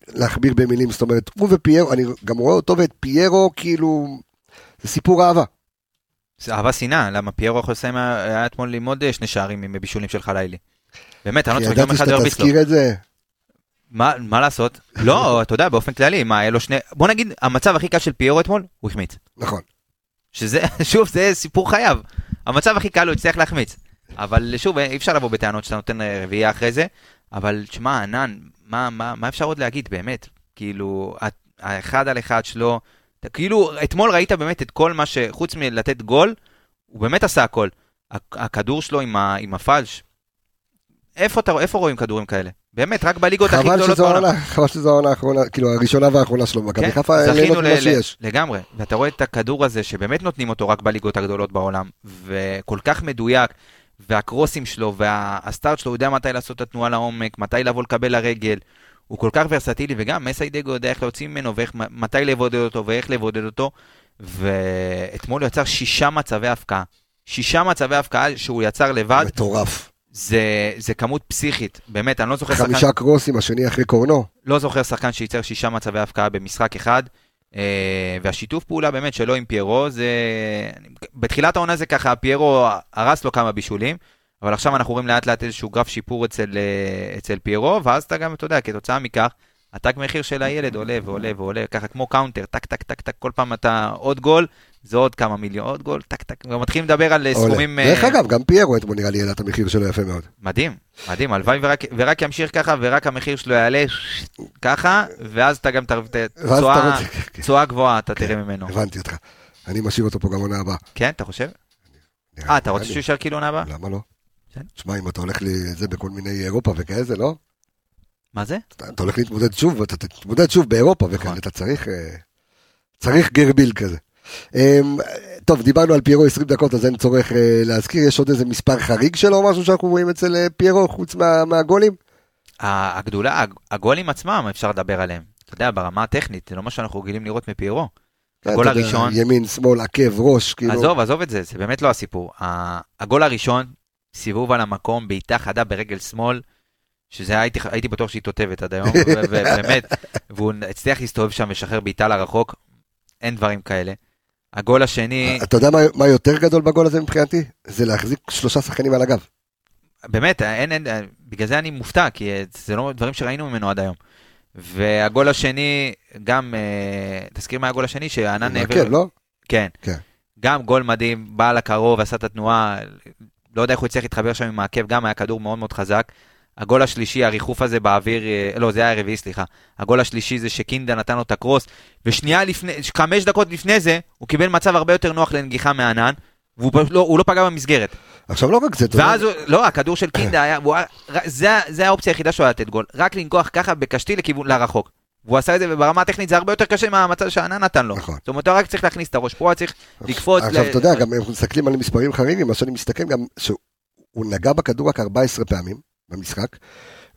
להכביר במילים, זאת אומרת, הוא ופיירו, אני גם רואה אותו ואת פיירו, כאילו, זה סיפור אהבה. זה אהבה שנאה, למה פיירו יכול לסיים, היה אתמול ללמוד שני שערים עם בישולים של חלאילי. באמת, אני לא צריך גם אחד הרביץ לו. ידעתי שאתה תזכיר את זה. מה, מה לעשות? לא, (laughs) אתה יודע, באופן כללי, מה, היה לו שני... בוא נגיד, המצב הכי קל של פיירו אתמול, הוא החמיץ. נכון. שזה, (laughs) שוב, זה סיפור חייו. המצב הכי קל הוא הצליח להחמיץ. אבל שוב, אי אפשר לבוא בטענות שאתה נותן אה, רביעייה אחרי זה, אבל שמע, ענן, מה, מה, מה אפשר עוד להגיד, באמת? כאילו, האחד על אחד שלו, כאילו, אתמול ראית באמת את כל מה ש... חוץ מלתת גול, הוא באמת עשה הכל. הכדור שלו עם, ה, עם הפלש, איפה, אתה, איפה רואים כדורים כאלה? באמת, רק בליגות הכי גדולות בעולם. חבל שזו העונה האחרונה, כאילו הראשונה והאחרונה שלו במכבי כן, חיפה, ליהנות מה שיש. לגמרי, ואתה רואה את הכדור הזה שבאמת נותנים אותו רק בליגות הגדולות בעולם, וכל כך מדויק, והקרוסים שלו, והסטארט שלו, הוא יודע מתי לעשות את התנועה לעומק, מתי לבוא לקבל לרגל, הוא כל כך ורסטילי, וגם מסי דגו יודע איך להוציא ממנו, ומתי לבודד אותו ואיך לבודד אותו, ואתמול הוא יצר שישה מצבי הפקעה. שישה מצבי הפקעה שהוא יצר לבד. מטורף. זה, זה כמות פסיכית, באמת, אני לא זוכר חמישה שחקן... חמישה קרוסים, השני אחרי קורנו. לא זוכר שחקן שייצר שישה מצבי הבקעה במשחק אחד, אה, והשיתוף פעולה באמת שלו עם פיירו, זה... בתחילת העונה זה ככה, פיירו הרס לו כמה בישולים, אבל עכשיו אנחנו רואים לאט לאט איזשהו גרף שיפור אצל, אה, אצל פיירו, ואז אתה גם, אתה יודע, כתוצאה מכך, התג מחיר של הילד עולה ועולה ועולה, ככה כמו counter, טק טק טק טק, כל פעם אתה עוד גול, זה עוד כמה מיליון, עוד גול, טק טק, ומתחילים לדבר על סכומים... דרך אה, אגב, גם פיירו אתמול נראה לי העלה את המחיר שלו יפה מאוד. מדהים, מדהים, הלוואי ורק, ימשיך ככה, ורק המחיר שלו יעלה ככה, ואז אתה גם תשואה גבוהה, אתה כן, תראה ממנו. הבנתי אותך. אני משאיר אותו פה גם עונה הבאה. כן, אתה חושב? אה, אתה רוצה שהוא יישאר כאילו עונה הבאה? למה לא? תשמע, אם אתה הולך לזה בכל מיני אירופה וכאלה, לא? מה זה? אתה הולך להתמודד שוב, אתה תתמודד שוב באירופה וכאלה, נכון. אתה צריך... אה, צריך גרביל כזה. אמ, טוב, דיברנו על פיירו 20 דקות, אז אין צורך אה, להזכיר, יש עוד איזה מספר חריג שלו או משהו שאנחנו רואים אצל אה, פיירו, חוץ מה, מהגולים? הגדולה, הגולים עצמם, אפשר לדבר עליהם. אתה יודע, ברמה הטכנית, זה לא מה שאנחנו רגילים לראות מפיירו. כן, הגול הראשון... ימין, שמאל, עקב, ראש, כאילו... עזוב, עזוב את זה, זה באמת לא הסיפור. הגול הראשון, סיבוב על המקום, בעיטה חדה ברגל שמאל, שזה הייתי, הייתי בטוח שהיא תותבת עד היום, ובאמת, (laughs) והוא הצליח להסתובב שם ולשחרר בעיטה לרחוק, אין דברים כאלה. הגול השני... אתה יודע מה, מה יותר גדול בגול הזה מבחינתי? זה להחזיק שלושה שחקנים על הגב. באמת, אין, אין, בגלל זה אני מופתע, כי זה לא דברים שראינו ממנו עד היום. והגול השני, גם, אה, תזכיר מה הגול השני, שענן מעכב, לא? כן. כן. גם גול מדהים, בא לקרוב, עשה את התנועה, לא יודע איך הוא הצליח להתחבר שם עם העקב, גם היה כדור מאוד מאוד חזק. הגול השלישי, הריחוף הזה באוויר, אה, לא, זה היה הרביעי, סליחה. הגול השלישי זה שקינדה נתן לו את הקרוס, ושנייה לפני, חמש דקות לפני זה, הוא קיבל מצב הרבה יותר נוח לנגיחה מענן, והוא לא, לא פגע במסגרת. עכשיו לא רק זה, אתה ואז, הוא, לא, הכדור של קינדה היה, הוא זה, זה האופציה היחידה שלו היה לתת גול, רק לנגוח ככה בקשתי לכיוון, לרחוק. והוא עשה את זה, וברמה הטכנית זה הרבה יותר קשה מהמצב שענן נתן לו. נכון. זאת אומרת, הוא רק צריך להכניס את הראש, פה הוא צריך לקפוץ. עכשיו אתה יודע, גם אנחנו מסתכלים על מספרים חריגים, מה שאני מסתכל גם, שהוא נגע בכדור רק 14 פעמים במשחק,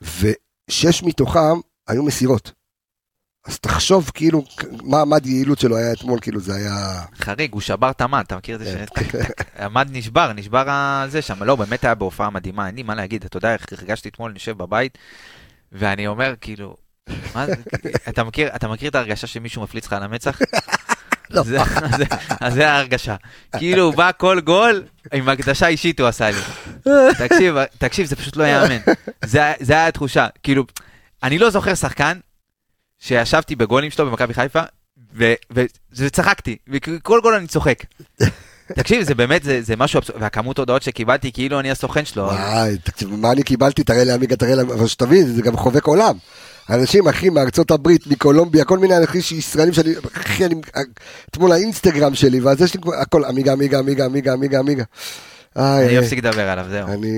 ושש מתוכם היו מסירות. אז תחשוב כאילו מה המד יעילות שלו היה אתמול, כאילו זה היה... חריג, הוא שבר את המד, אתה מכיר את זה? כן. שהמד נשבר, נשבר הזה שם. לא, באמת היה בהופעה מדהימה, אין לי מה להגיד, אתה יודע איך הרגשתי אתמול, אני יושב בבית, ואני אומר, כאילו, מה זה, אתה מכיר, אתה מכיר את ההרגשה שמישהו מפליץ לך על המצח? לא. אז זה ההרגשה. כאילו, הוא בא כל גול, עם הקדשה אישית הוא עשה לי. תקשיב, תקשיב, זה פשוט לא ייאמן. זה היה התחושה, כאילו, אני לא זוכר שחקן שישבתי בגולים שלו במכבי חיפה, וצחקתי, וכל גול אני צוחק. תקשיב, זה באמת, זה, זה משהו, אבסורד, והכמות הודעות שקיבלתי, כאילו אני הסוכן שלו. וואי, תקשיב, מה אני קיבלתי? תראה לי עמיגה, תראה לי, אבל שתבין, זה גם חובק עולם. אנשים, אחי, מארצות הברית, מקולומביה, כל מיני אנשים ישראלים שאני, אחי, אני, אתמול האינסטגרם שלי, ואז יש לי הכל, עמיגה, עמיגה, עמיגה, עמיגה, עמיגה, עמיגה. אני אפסיק לדבר עליו, זהו. אני,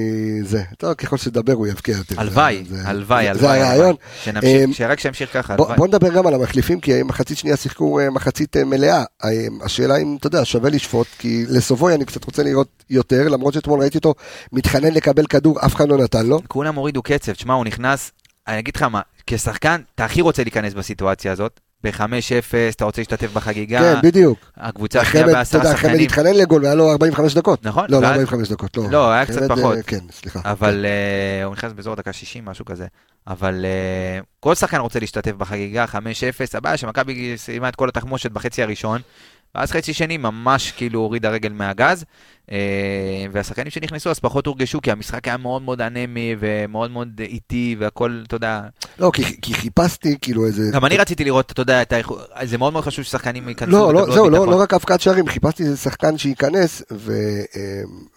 זה, טוב, ככל שתדבר הוא יבקיע יותר. הלוואי, הלוואי, הלוואי. זה הרעיון. אמ, שרק שימשיך ככה, הלוואי. בוא נדבר גם על המחליפים, כי מחצית שנייה שיחקו אה, מחצית אה, מלאה. אה, השאלה אם, אתה יודע, שווה לשפוט, כי לסובוי אני קצת רוצה לראות יותר, למרות שאתמול ראיתי אותו מתחנן לקבל כדור, אף אחד לא נתן לו. כולם הורידו קצב, תשמע, הוא נכנס, אני אגיד לך מה, כשחקן, אתה הכי רוצה להיכנס בסיטואציה הזאת. ב-5-0, אתה רוצה להשתתף בחגיגה, כן, בדיוק. הקבוצה השנייה אתה יודע, בעשרה חמד שחקנים, התחנן לגול והיה לו 45 דקות. נכון, לא, לא ואז- 45 דקות, לא. לא, היה קצת פחות. כן, סליחה. אבל אה, הוא נכנס באזור דקה 60, משהו כזה. אבל אה, כל שחקן רוצה להשתתף בחגיגה, 5-0, הבעיה שמכבי סיימה את כל התחמושת בחצי הראשון, ואז חצי שני ממש כאילו הוריד הרגל מהגז, אה, והשחקנים שנכנסו אז פחות הורגשו, כי המשחק היה מאוד מאוד אנמי ומאוד מאוד איטי, והכל, אתה יודע, לא, כי כי חיפשתי כאילו איזה... גם אני רציתי לראות, אתה יודע, את האיכות- זה מאוד מאוד חשוב ששחקנים ייכנסו. לא, לא, זהו, לא. לא רק הבקעת שערים, חיפשתי איזה שחקן שייכנס ו, אה,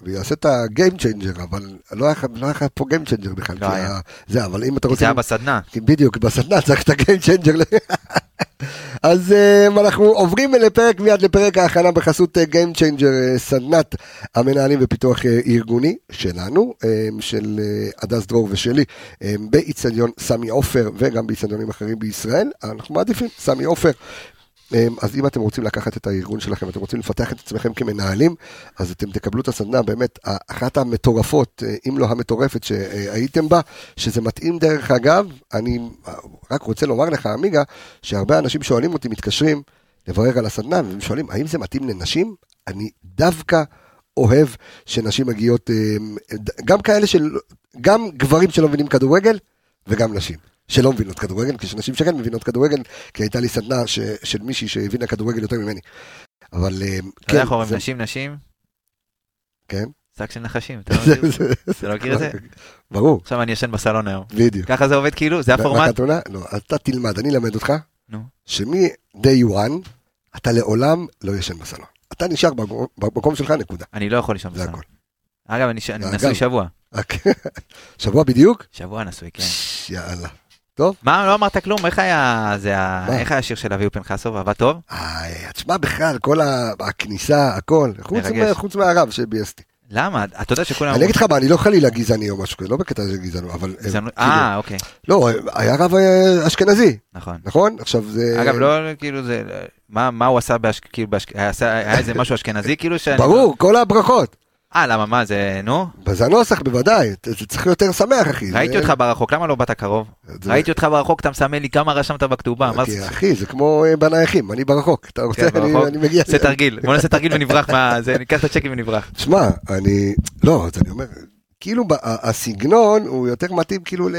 ויעשה את ה game changer, אבל לא היה לא היה פה game changer בכלל. לא היה. זה, אבל אם אתה כי זה רוצה... היה בסדנה. בדיוק, בסדנה (laughs) צריך את ה game changer. אז אמ, אנחנו עוברים לפרק, מיד לפרק ההכנה בחסות game changer, סדנת המנהלים ופיתוח ארגוני שלנו, של הדס דרור ושלי, באיצטדיון סמי עופר וגם באיצטדיונים אחרים בישראל, אנחנו מעדיפים סמי עופר. אמ, אז אם אתם רוצים לקחת את הארגון שלכם, אתם רוצים לפתח את עצמכם כמנהלים, אז אתם תקבלו את הסדנה באמת, אחת המטורפות, אה, אם לא המטורפת שהייתם בה, שזה מתאים דרך אגב, אני רק רוצה לומר לך, עמיגה, שהרבה אנשים שואלים אותי, מתקשרים לברר על הסדנה, והם שואלים, האם זה מתאים לנשים? אני דווקא אוהב שנשים מגיעות, אמ, גם כאלה של, גם גברים שלא מבינים כדורגל, וגם נשים. שלא מבינות כדורגל, כשנשים שכן מבינות כדורגל, כי הייתה לי סדנה ש, של מישהי שהבינה כדורגל יותר ממני. אבל אה, אתה יודע כן, איך אומרים נשים נשים? כן. שק של נחשים, אתה (laughs) לא מכיר? אתה לא מכיר את זה? ברור, עכשיו אני ישן בסלון היום. בדיוק. ככה זה עובד כאילו? זה הפורמט? בחתונה? לא, אתה תלמד, אני אלמד אותך. שמ-day one, אתה לעולם לא ישן בסלון. אתה נשאר במקום- שלך, נקודה. אני לא יכול לישון זה בסלון. אגב, אני. נשוי שבוע. רק- (laughs) שבוע בדיוק? שבוע נשוי, כן. יאללה. מה, לא אמרת כלום? איך היה זה ה-? איך היה השיר של אביהו פנחסוב? עבד טוב? איי, תשמע בכלל, כל ה- הכניסה, הכל, חוץ. מה- חוץ מהרב שביאסתי. למה? אתה יודע שכולם... אני אגיד לך מה, אני לא חלילה גזעני או משהו כזה, לא בקטע של גזענות, אבל... אה, גזענות- כאילו, אה, אוקיי, לא, היה רב אה, אשכנזי, נכון. נכון? עכשיו זה... אגב, לא, כאילו זה... מה מה הוא עשה באשכ... כאילו, היה איזה משהו אשכנזי כאילו שאני... ברור, כל הברכות. אה, למה, מה זה, נו? זה הנוסח בוודאי, זה צריך יותר שמח, אחי. ראיתי אותך ברחוק, למה לא באת קרוב? ראיתי אותך ברחוק, אתה מסמן לי כמה רשמת בכתובה. מה זה? אחי, זה כמו אה, בנייחים, אני ברחוק. אתה רוצה, כן, אני מגיע... עושה תרגיל, בוא נעשה תרגיל ונברח מה... זה, ניקח את הצ'קים ונברח. תשמע, אני... לא, אז אני אומר, כאילו הסגנון הוא יותר מתאים כאילו ל...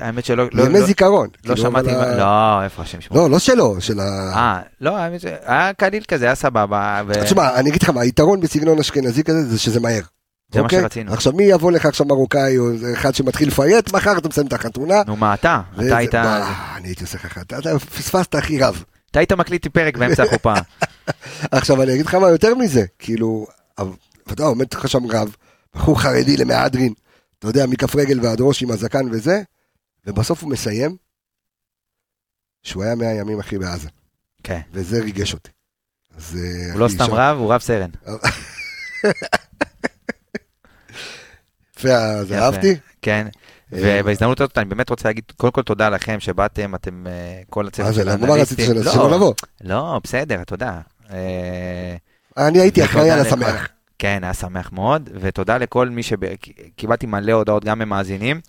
האמת שלא... לא- לימי לא- זיכרון. לא כאילו, שמעתי... ה- לא, איפה השם שמו? לא, לא שלו, של ה... אה, לא, האמת ש- היה קליל כזה, היה סבבה. ו- תשמע, אני אגיד לך מה, היתרון בסגנון אשכנזי כזה זה שזה מהר. זה מה אוקיי? שרצינו. עכשיו מי יבוא לך עכשיו מרוקאי או אחד שמתחיל לפייט, מחר אתה מסיים את החתונה. נו, מה אתה? אתה היית... אני הייתי עושה לך, אתה פספסת הכי רב. אתה היית מקליט פרק באמצע (laughs) החופה. עכשיו אני אגיד לך מה יותר מזה, כאילו, אתה יודע, עומד לך שם רב, בחור חרדי למהדרין, אתה יודע, מכף רגל ועד ראש עם הזקן וזה, ובסוף הוא מסיים, שהוא היה מאה ימים אחי בעזה, כן. וזה ריגש אותי. אז, אה, הוא לא סתם שם- רב, הוא רב סרן. (laughs) יפה, אז. אהבתי. כן. אה, ובהזדמנות הזאת אני באמת רוצה להגיד קודם כל תודה לכם שבאתם, אתם אה, כל מה הצוות זה, של למה רצית האנליסטים. שלא שלא לא, לבוא? לא, בסדר. אה, אני הייתי אחראי על השמח. כן, היה שמח מאוד, ותודה לכל מי שקיבלתי מלא הודעות גם ממאזינים.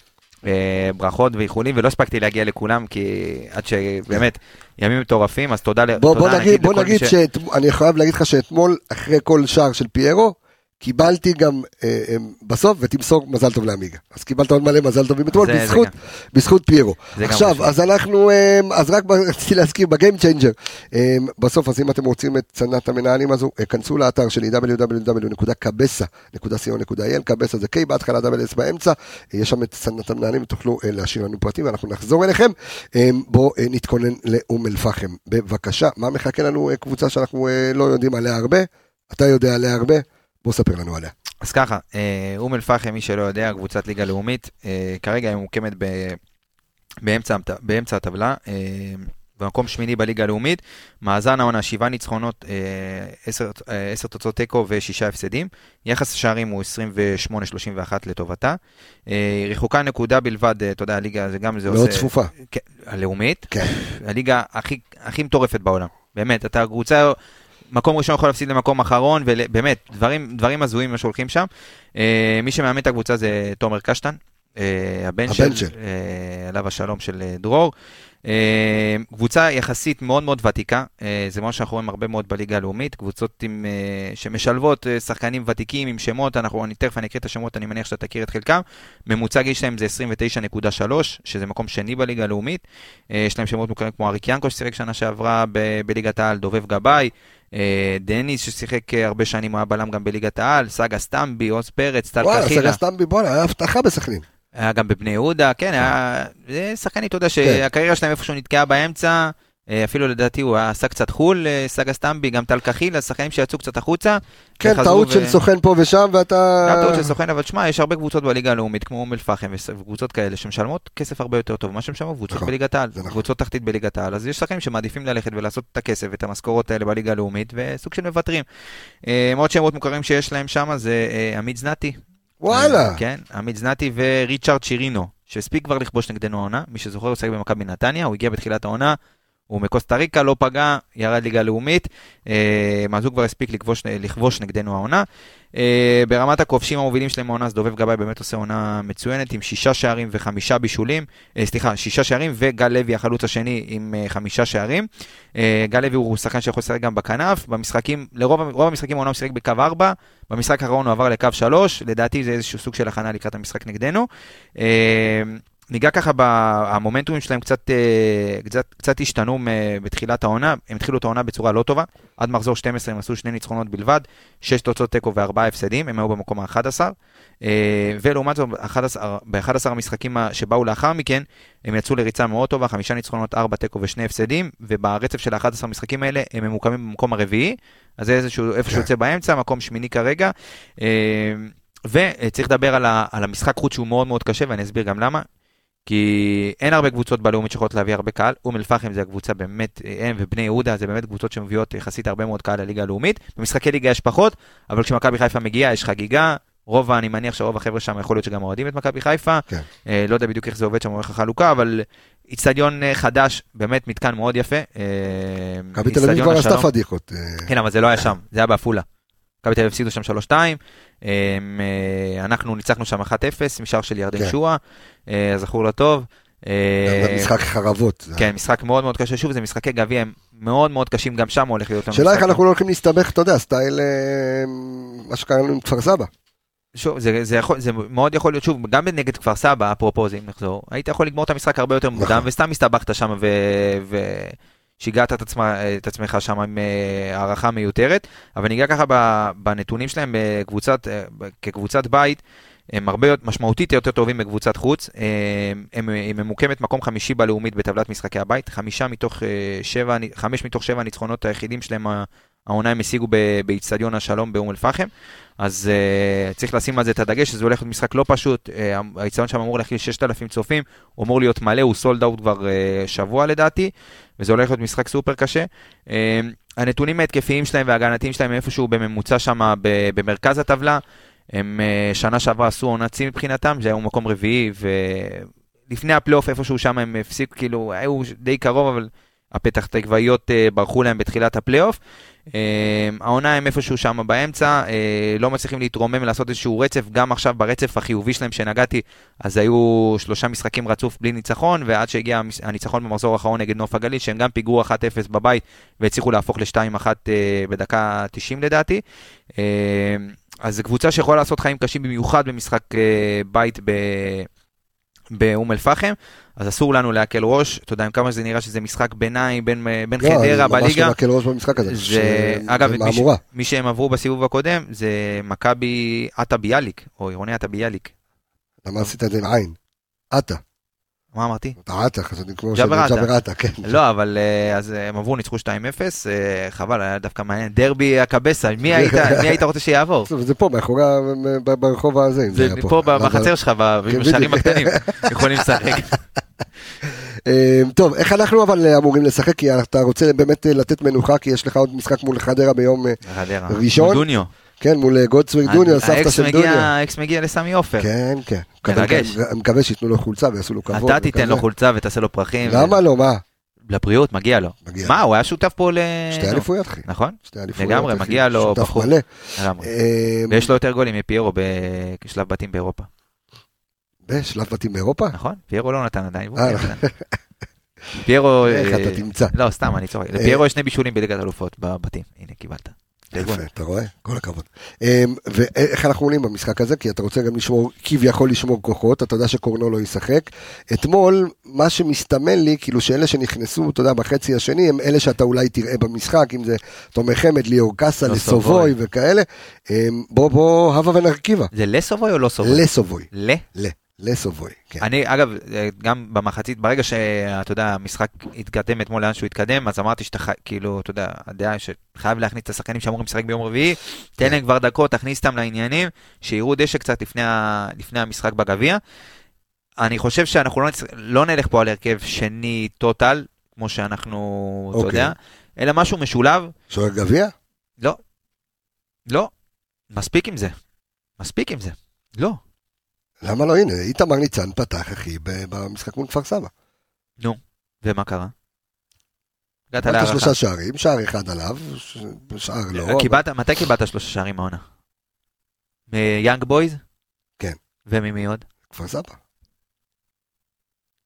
ברכות ואיחולים, ולא הספקתי להגיע לכולם, כי עד שבאמת, ימים מטורפים, אז תודה בוא, בוא תודה נגיד, בוא לכל מי נגיד ש- שאני חייב להגיד לך שאתמול, אחרי כל שער של פיירו, קיבלתי גם אה, אה, בסוף, ותמסור מזל טוב לעמיגה. אז קיבלת עוד מלא מזל טובים אתמול, בזכות, בזכות פיירו. עכשיו. אז אנחנו, אה, אז רק רציתי להזכיר ב game changer, אה, בסוף, אז אם אתם רוצים את סדנת המנהלים הזו, אה, כנסו לאתר שלי www.cabesa.co.il, קבסה זה K בהתחלה, double S באמצע, אה, יש שם את צנת המנהלים, ותוכלו אה, להשאיר לנו פרטים, ואנחנו נחזור אליכם. אה, בואו אה, נתכונן לאום אל-פחם. בבקשה, מה מחכה לנו אה, קבוצה שאנחנו אה, לא יודעים עליה הרבה? אתה יודע עליה הרבה? בוא ספר לנו עליה. אז ככה, אה, אום אל-פחם, מי שלא יודע, קבוצת ליגה לאומית, אה, כרגע היא ממוקמת ב- באמצע באמצע הטבלה, אה, במקום שמיני בליגה הלאומית, מאזן העונה, שבעה ניצחונות, עשר- עשר תוצאות תיקו ושישה הפסדים, יחס השערים הוא 28-31 לטובתה, רחוקה נקודה בלבד, אתה יודע, הליגה זה גם זה מאוד צפופה. כן, הלאומית, כן. הליגה הכי, הכי מטורפת בעולם. באמת, אתה קבוצה, מקום ראשון יכול להפסיד למקום אחרון, ובאמת, דברים, דברים הזויים מה שהולכים שם. אה, מי שמאמן את הקבוצה זה תומר קשטן, אה, הבן, הבן של. אה, עליו השלום של דרור. אה, קבוצה יחסית מאוד מאוד ותיקה, אה, זה מה שאנחנו רואים הרבה מאוד בליגה הלאומית, קבוצות עם, אה, שמשלבות שחקנים ותיקים עם שמות, אנחנו, אני תכף אני אקריא את השמות, אני מניח שאתה תכיר את חלקם. ממוצע גיל שלהם זה 29.3, שזה מקום שני בליגה הלאומית. יש להם שמות מוכרים כמו אריק ינקו ששיחק שנה שעברה ב- בליגת העל, דובב גבאי, דניס ששיחק הרבה שנים, הוא היה בלם גם בליגת העל, סגה סטמבי, עוז פרץ, טל וואלה, קחילה. סגה סטמבי, בואנה, היה הבטחה בסכנין. היה גם בבני יהודה, כן, היה... זה שחקנים, אתה יודע, שהקריירה שלהם איפשהו נתקעה באמצע, אה, אפילו לדעתי הוא עשה קצת חו"ל, אה, סגה סטמבי, גם טל קחילה, שחקנים שיצאו קצת החוצה. כן, טעות ו- של סוכן פה ושם, ואתה... גם טעות של סוכן, אבל תשמע, יש הרבה קבוצות בליגה הלאומית, כמו אום אל-פחם וקבוצות כאלה, שמשלמות כסף הרבה יותר טוב ממה שמשלמות קבוצות נכון, בליגת העל, נכון. קבוצות תחתית בליגת העל, אז יש שחקנים שמעדיפים ללכת ולעשות את הכסף ואת המשכורות האלה בליגה הלאומית, וסוג של מוותרים. אה, עוד שמות מוכרים שיש להם שם זה אה, עמית זנתי, וואלה. כן, עמית זנתי וריצ'רד שירינו, שהספיק כבר לכבוש נגדנו העונה, מי שזוכר הוא שיחק במכבי נתניה, הוא הגיע בתחילת העונה, הוא מקוסטה ריקה, לא פגע, ירד ליגה לאומית, אה, אז הוא כבר הספיק לכבוש, לכבוש נגדנו העונה. אה, ברמת הכובשים המובילים שלהם העונה, אז דובב גבאי באמת עושה עונה מצוינת, עם שישה שערים וחמישה בישולים, אה, סליחה, שישה שערים, וגל לוי החלוץ השני עם אה, חמישה שערים. אה, גל לוי הוא שחקן שיכול לשחק גם בכנף, במשחקים, לרוב רוב המשחקים העונה הוא שיחק בקו 4, במשחק האחרון הוא עבר לקו 3, לדעתי זה איזשהו סוג של הכנה לקראת המשחק נגדנו. ניגע ככה במומנטומים שלהם קצת, אה, קצת, קצת השתנו בתחילת העונה, הם התחילו את העונה בצורה לא טובה, עד מחזור 12 הם עשו שני ניצחונות בלבד, שש תוצאות תיקו וארבעה הפסדים, הם היו במקום ה-11, אה, ולעומת זאת ב-11 המשחקים שבאו לאחר מכן, הם יצאו לריצה מאוד טובה, חמישה ניצחונות, ארבע תיקו ושני הפסדים, וברצף של ה-11 המשחקים האלה הם ממוקמים במקום הרביעי, אז זה איזשהו, איפה. שיוצא באמצע, מקום שמיני כרגע. אה, וצריך לדבר על, ה, על המשחק חוץ שהוא מאוד מאוד קשה, ואני אסביר גם למה. כי אין הרבה קבוצות בלאומית שיכולות להביא הרבה קהל, אום אל-פחם זה הקבוצה באמת, הם ובני יהודה זה באמת קבוצות שמביאות יחסית הרבה מאוד קהל לליגה הלאומית. במשחקי ליגה יש פחות, אבל כשמכבי חיפה מגיעה יש חגיגה, רוב, אני מניח שרוב החבר'ה שם יכול להיות שגם אוהדים את מכבי חיפה. כן. אה, לא יודע בדיוק איך זה עובד שם, איך החלוקה, אבל איצטדיון אה, חדש, באמת מתקן מאוד יפה. אה, מכבי תל אביב כבר עשתה. פדיחות. אה, כן, אבל זה לא היה שם, זה היה בעפולה. מכבי תל אביב הפסידו שם 3-2, אמ, אה, אנחנו ניצחנו שם 1-0 משער של ירדן כן. שואה, אה, זכור לטוב. אה, משחק חרבות. כן, משחק מאוד מאוד קשה, שוב, זה משחקי גביע הם מאוד מאוד קשים, גם שם הולך להיות שאלה איך אנחנו לא הולכים להסתבך, אתה יודע, סטייל אה, מה שקרה לנו עם כפר סבא. שוב, זה, זה, יכול, זה מאוד יכול להיות, שוב, גם נגד כפר סבא, אפרופו זה, אם נחזור, היית יכול לגמור את המשחק הרבה יותר מוקדם, נכון. וסתם הסתבכת שם, ו... ו... שיגעת את, עצמה, את עצמך שם עם אה, הערכה מיותרת, אבל ניגע ככה בנתונים שלהם בקבוצת, כקבוצת בית, הם הרבה משמעותית יותר טובים בקבוצת חוץ. הם, הם ממוקמת מקום חמישי בלאומית בטבלת משחקי הבית, חמישה מתוך שבע, חמש מתוך שבע הניצחונות היחידים שלהם העונה הם השיגו באיצטדיון השלום באום אל-פחם. אז uh, צריך לשים על זה את הדגש, שזה הולך להיות משחק לא פשוט, uh, האיצטדיון שם אמור להכיל 6,000 צופים, הוא אמור להיות מלא, הוא סולד אאוט כבר uh, שבוע לדעתי, וזה הולך להיות משחק סופר קשה. אה, הנתונים ההתקפיים שלהם וההגנתיים שלהם הם איפשהו בממוצע שם במרכז הטבלה, הם אה, שנה שעברה עשו עונת שיא מבחינתם, זה היה מקום רביעי, ולפני הפלייאוף איפשהו שם הם הפסיקו, כאילו, היו די קרוב, אבל הפתח תקוואיות אה, ברחו להם בתחילת הפלייאוף. אה, העונה הם איפשהו שם באמצע, אה, לא מצליחים להתרומם ולעשות איזשהו רצף, גם עכשיו ברצף החיובי שלהם שנגעתי, אז היו שלושה משחקים רצוף בלי ניצחון, ועד שהגיע הניצחון במחזור האחרון נגד נוף הגליל, שהם גם פיגרו 1-0 בבית, והצליחו להפוך ל-2-1 אה, בדקה 90 לדעתי. אז זו קבוצה שיכולה לעשות חיים קשים במיוחד במשחק בית. באום אל-פחם, אז אסור לנו להקל ראש, אתה יודע, עם כמה שזה נראה שזה משחק ביניים בין, בין לא, חדרה בליגה. לא, ממש לא להקל ראש במשחק הזה. זה, אגב, מי, ש, מי שהם עברו בסיבוב הקודם זה מכבי עטה ביאליק, או עירוני עטה ביאליק. למה עשית את זה עם עין? עטה. מה אמרתי? עטה, חשבתי כמו ג'אבר עטה, כן. לא, אבל אה, אז אה, הם עברו, ניצחו 2-0, אה, חבל, היה דווקא מעניין. דרבי הקבסה, מי היית (laughs) רוצה שיעבור? זה פה, מאחורי, ברחוב הזה, זה פה בחצר שלך, בשערים כן. הקטנים, (laughs) יכולים לשחק. (laughs) טוב, איך אנחנו אבל אמורים לשחק? כי אתה רוצה באמת לתת מנוחה, כי יש לך עוד משחק מול חדרה ביום ראשון. דוניו. כן, מול גולדסווינג דוניו, סבתא של דוניו. האקס מגיע לסמי עופר. כן, כן. מרגש. מקווה שייתנו לו חולצה ויעשו לו כבוד. אתה תיתן לו חולצה ותעשה לו פרחים. למה לא, מה? לבריאות, מגיע לו. מגיע. מה, הוא היה שותף פה ל... שתי אליפויות, אחי. נכון? שתי אליפויות. לגמרי, מגיע לו בחור. שותף מלא. לגמרי. אמ, ויש לו יותר גולים מפיירו בשלב בתים באירופה. בשלב בתים באירופה? נכון, פיירו לא נתן עדיין. אה, נכון. (laughs) פיירו... איך אתה תמצא. לא, סתם, אני צוחק. לפיירו יש שני בישולים בליגת אלופות בבתים. הנה, קיבלת. יפה, אתה רואה? כל הכבוד. אמ, ואיך אנחנו עולים במשחק הזה? כי אתה רוצה גם לשמור, כביכול לשמור כוחות, אתה יודע שקורנו לא ישחק. אתמול, מה שמסתמן לי, כאילו שאלה שנכנסו, אתה יודע, בחצי השני, הם אלה שאתה אולי תראה במשחק, אם זה תומר חמד, ליאור קאסה, לא לסובוי וכאלה. אמ, בוא, בוא, הווה ונרכיבה. זה לסובוי או לא סובוי? לסובוי. ל? ל. לסובוי, כן. אני, אגב, גם במחצית, ברגע שאתה יודע, המשחק התקדם אתמול לאן שהוא התקדם, אז אמרתי שאתה כאילו, אתה יודע, הדעה שחייב להכניס את השחקנים שאמורים לשחק ביום רביעי, תן להם כבר דקות, תכניס אותם לעניינים, שיראו דשא קצת לפני, ה, לפני המשחק בגביע. אני חושב שאנחנו לא, לא נלך פה על הרכב שני טוטל, כמו שאנחנו, אתה אוקיי. יודע, אלא משהו משולב. שוער גביע? לא. לא. מספיק עם זה. מספיק עם זה. לא. למה לא? הנה, איתמר ניצן פתח, אחי, במשחק מול כפר סבא. נו, ומה קרה? הגעת להערכה. שלושה שערים, שער אחד עליו, שער לא. קיבלת, מתי קיבלת שלושה שערים העונה? מיאנג בויז? כן. וממי עוד? כפר סבא.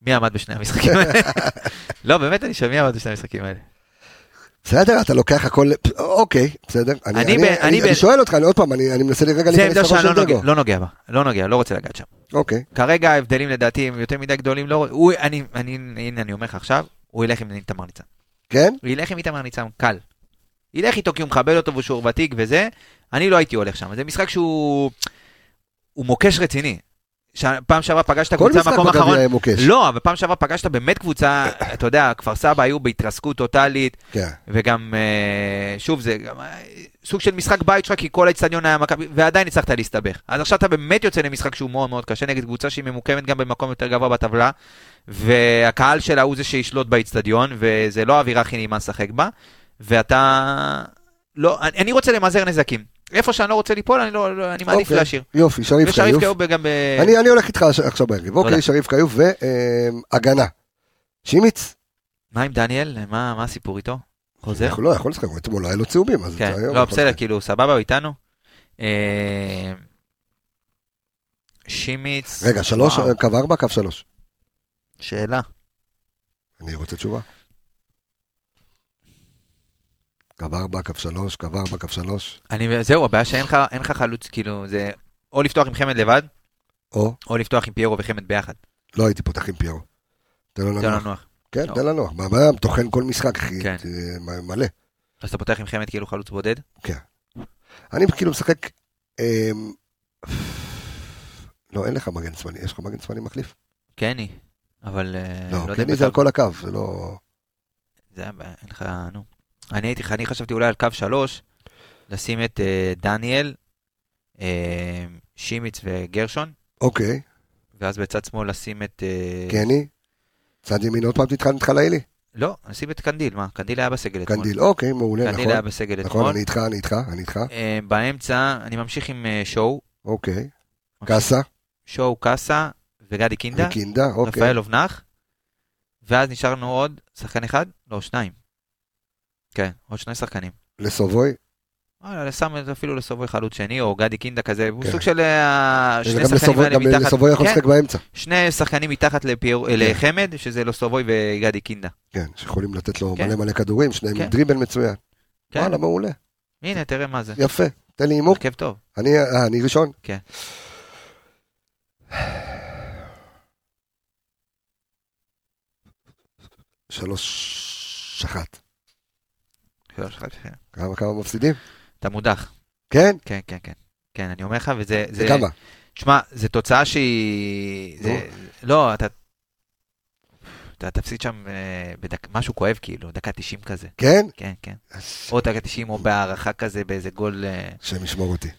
מי עמד בשני המשחקים האלה? (laughs) לא, באמת אני שומע עמד בשני המשחקים האלה? בסדר, אתה לוקח הכל, אוקיי, בסדר. אני, אני, אני, אני, אני שואל אותך, אני עוד פעם, אני, אני מנסה רגע להיכנס לראש של דגו. לא נוגע בה, לא נוגע, לא רוצה לגעת שם. אוקיי. כרגע ההבדלים לדעתי הם יותר מדי גדולים, לא, הוא, אני, אני, הנה אני אומר לך עכשיו, הוא ילך עם איתמר ניצן. כן? הוא ילך עם איתמר ניצן, קל. ילך איתו כי הוא מכבד אותו ושהוא ותיק וזה, אני לא הייתי הולך שם. זה משחק שהוא... הוא מוקש רציני. פעם שעברה פגשת קבוצה במקום האחרון, לא, אבל פעם שעברה פגשת באמת קבוצה, (coughs) אתה יודע, כפר סבא היו בהתרסקות טוטאלית, כן. וגם, אה, שוב, זה גם אה, סוג של משחק בית שלך, כי כל האצטדיון היה מכבי, ועדיין הצלחת להסתבך. אז עכשיו אתה באמת יוצא למשחק שהוא מאוד מאוד קשה, נגד קבוצה שהיא ממוקמת גם במקום יותר גבוה בטבלה, והקהל שלה הוא זה שישלוט באצטדיון, וזה לא האווירה הכי נעימה לשחק בה, ואתה... לא, אני רוצה למזער נזקים. איפה שאני לא רוצה ליפול, אני, לא, לא, אני מעדיף אוקיי, להשאיר. יופי, שריף חיוף. ושריף חיוף גם ב... אני, אני הולך איתך עכשיו בהרכב. אוקיי, שריף חיוף והגנה. שימיץ. מה עם דניאל? מה, מה הסיפור איתו? חוזר? לא, יכול לשחק, אתמול היה לו צהובים. כן, לא, בסדר, כאילו, סבבה, הוא איתנו. אה, שימיץ. רגע, שלוש, קו ארבע, קו שלוש. שאלה. אני רוצה תשובה. קו 4, קו 3, קו 4, קו 3. אני, זהו, הבעיה שאין לך חלוץ, כאילו, זה או לפתוח עם חמד לבד, או, או לפתוח עם פיירו וחמד ביחד. לא הייתי פותח עם פיירו. תן לו לנוח. כן, לא. תן לנו. מה, מה, טוחן כל משחק, אחי. כן. מלא. אז אתה פותח עם חמד כאילו חלוץ בודד? אני כאילו משחק... אמ, לא, אין לך מגן צפני. יש לך מגן צפני מחליף? קני. אבל... אה, לא, יודע קני זה על כל הקו, זה לא... זה היה, אין לך, נו. אני הייתי, אני חשבתי אולי על קו שלוש, לשים את אה, דניאל, אה, שימיץ וגרשון, אוקיי, ואז בצד שמאל לשים את... אה, קני. צד ימין עוד פעם תתחיל את חלאילי? לא, נשים את קנדיל, מה? קנדיל היה בסגל אתמול. קנדיל, אוקיי, מעולה, קנדיל נכון. היה בסגל נכון, אתמול. אני איתך, אני איתך, אני איתך. אה, באמצע, אני ממשיך עם אה, שואו. אוקיי. קאסה, שואו, קאסה וגדי קינדה. וקינדה, אוקיי. רפאל אובנח. ואז נשארנו עוד שחקן אחד? לא, שניים. כן, עוד שני שחקנים. לסובוי. וואלה, שם זה אפילו לסובוי חלוץ שני, או גדי קינדה כזה, הוא כן. סוג של אה, שני גם שחקנים האלה גם מתחת, לסובוי יכול כן, לשחק באמצע. שני שחקנים מתחת לפיר- לחמד, שזה לסובוי וגדי קינדה. כן, שיכולים לתת לו כן. מלא מלא כדורים, שניהם עם כן. דריבל מצוין. כן, וואלה, מעולה. הנה, תראה מה זה. יפה. תן לי הימור. הרכב טוב. אני אה, אני ראשון? כן. שלוש אחת. כמה כמה מפסידים? אתה מודח. כן? כן, כן, כן. כן, אני אומר לך, וזה... זה כמה? שמע, זו תוצאה שהיא... זה... לא, אתה... אתה תפסיד שם אה, בדק... משהו כואב כאילו, דקה 90 כזה. כן? כן, כן. או דקה 90 או בהערכה כזה באיזה גול... אה, השם ישמור אותי.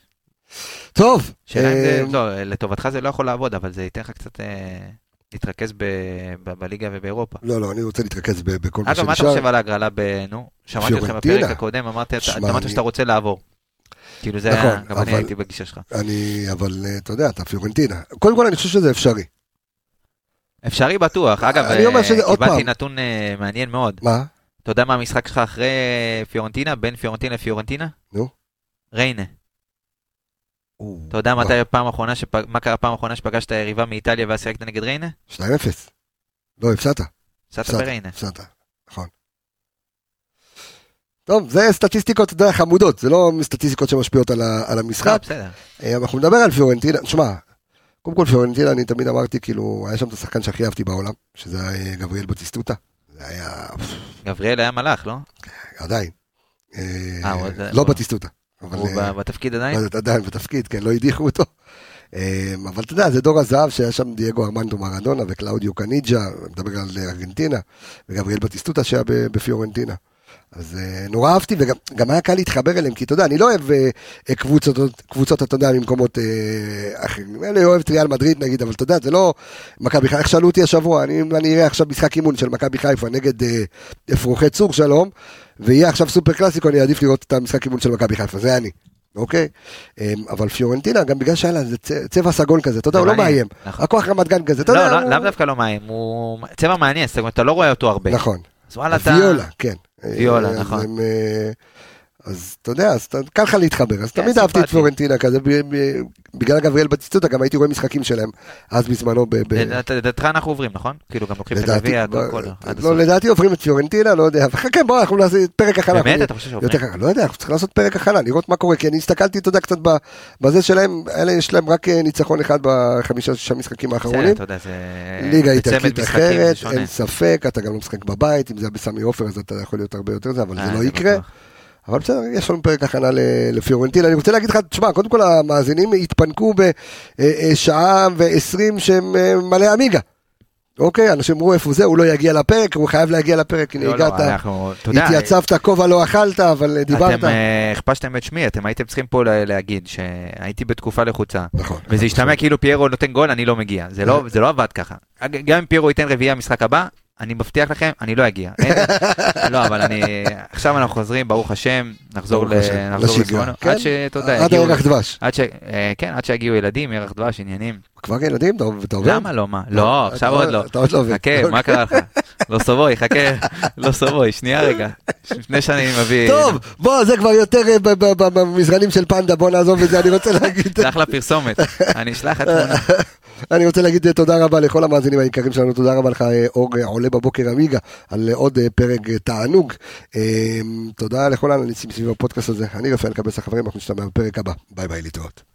טוב. שאלה אם זה... אה, לא, לטובתך זה לא יכול לעבוד, אבל זה ייתן לך קצת להתרכז ב... ב... בליגה ובאירופה. לא, לא, אני רוצה להתרכז ב- בכל מה אגב, מה אתה שנשאר. חושב על ההגרלה ב... נו, שמעתי אותך. בפרק הקודם, אמרת, אתה אמרת שאתה רוצה לעבור. כאילו זה נכון, היה, גם אני הייתי בגישה שלך. אני, אבל אה, אתה יודע, אתה פיורנטינה. קודם כל אני חושב שזה אפשרי. אפשרי בטוח. אגב, אה, קיבלתי. נתון אה, מעניין מאוד. מה? אתה יודע מה המשחק שלך אחרי פיורנטינה, בין פיורנטינה לפיורנטינה? נו. ריינה. אתה יודע לא. מתי הפעם האחרונה, מה קרה הפעם האחרונה שפגשת יריבה מאיטליה ואז שיחקת נגד ריינה? 2-0. לא, הפסדת. הפסדת בריינה. הפסדת, נכון. טוב, זה סטטיסטיקות, אתה יודע, חמודות, זה לא סטטיסטיקות שמשפיעות על, ה, על לא, המשחק. בסדר. אה, אנחנו נדבר על פיורנטינה, שמע, קודם כל פיורנטינה, אני תמיד אמרתי, כאילו, היה שם את השחקן שהכי אהבתי בעולם, שזה היה גבריאל בטיסטוטה. זה היה, גבריאל היה מלאך, לא? עדיין. אה, אה, לא בטיסטוטה. אבל, הוא אה, בתפקיד עדיין? אבל עדיין בתפקיד, כן, לא הדיחו אותו. אה, אבל אתה יודע, זה דור הזהב שהיה שם דייגו ארמנדו מרדונה וקלאודיו קניג'ה, מדבר על ארגנטינה, וגבריאל בטיסטוטה שהיה בפיורנטינה. אז אה, נורא אהבתי, וגם גם היה קל להתחבר אליהם, כי אתה יודע, אני לא אוהב אה, קבוצות, קבוצות, אתה יודע, ממקומות אה, אחרים. אני אוהב את ריאל מדריד נגיד, אבל אתה יודע, זה לא מכבי חיפה. איך שאלו אותי השבוע, אני, אני אראה עכשיו משחק אימון של מכבי חיפה נגד אה, אפרוחי צור שלום, ויהיה עכשיו סופר קלאסיקו, אני אעדיף לראות את המשחק אימון של מכבי חיפה, זה אני. אוקיי? אמ, אבל פיורנטינה, גם בגלל שהיה לה צבע סגול כזה, אתה יודע, הוא לא מאיים. נכון. הכוח רמת גן כזה, אתה לא, יודע, לא, לאו דווקא לא מים, הוא צבע מעניין, אתה לא רואה אותו הרבה. נכון. אז וואלה, אתה... ויולה, כן. ויולה, אה, נכון. הם, אה, אז אתה יודע, אז קל לך להתחבר. אז כן, תמיד אהבתי את סימפטי. פיורנטינה כזה, בגלל גבריאל בציצוטה, גם הייתי רואה משחקים שלהם, אז בזמנו ב... ב- לדעת- לדעתך אנחנו עוברים, נכון? כאילו גם לוקחים את הגביע, הכל, עד לא. לדעתי עוברים את פיורנטינה, לא יודע, חכה בוא, אנחנו נעשה פרק הכנה. באמת? אתה חושב שעוברים? לא יודע, אנחנו צריכים לעשות פרק הכנה, לראות מה קורה, כי אני הסתכלתי, אתה יודע, קצת בזה שלהם, אלה יש להם רק אה, ניצחון אחד בחמישה, שישה משחקים האחרונים. ליגה איטלקית אחרת. אין ספק, אתה גם לא משחק בבית, אם זה היה בסמי עופר אז אתה יכול להיות הרבה יותר זה, אבל זה אה, לא יקרה. אבל בסדר, יש לנו פרק הכנה לפיורנטינה. אני רוצה להגיד לך, תשמע, קודם כל המאזינים התפנקו בשעה ועשרים שהם אה, מלא עמיגה. אוקיי, אנשים אמרו איפה זה, הוא לא יגיע לפרק, הוא חייב להגיע לפרק, הנה לא, לא, הגעת, התייצבת, כובע לא אכלת, אבל אה, דיברת. אתם אה, הכפשתם את שמי, אתם הייתם צריכים פה לה- להגיד שהייתי בתקופה לחוצה. נכון. וזה השתמע כאילו פיירו נותן גול, אני לא מגיע. זה לא- לא עבד ככה. גם אם פיירו ייתן רביעייה במשחק הבא, אני מבטיח לכם, אני לא אגיע. לא, אבל אני... עכשיו אנחנו חוזרים, ברוך השם, נחזור לשגרה. לזמנו. כן, עד שאתה יודע, עד הירח דבש. אה, כן, עד שיגיעו ילדים, ירח דבש, עניינים. כבר ילדים, אתה עובד? למה לא, מה? לא, עכשיו עוד לא. אתה עוד לא עובד. חכה, מה קרה לך? לא סובוי, חכה, (laughs) לא סובוי, שנייה רגע. לפני שאני מביא... טוב, בוא, זה כבר יותר אה, במזרנים של פנדה, בוא נעזוב את זה, אני רוצה להגיד... זה אחלה פרסומת, אני אשלח את תמונה. (laughs) אני רוצה להגיד אה, תודה רבה לכל המאזינים היקרים שלנו, תודה רבה לך אה, אור אה, עולה בבוקר עמיגה על עוד פרק תענוג. תודה לכל האנשים סביב הפודקאסט הזה, אני רפאל קבס החברים, אנחנו נשתמע בפרק הבא, ביי ביי להתראות.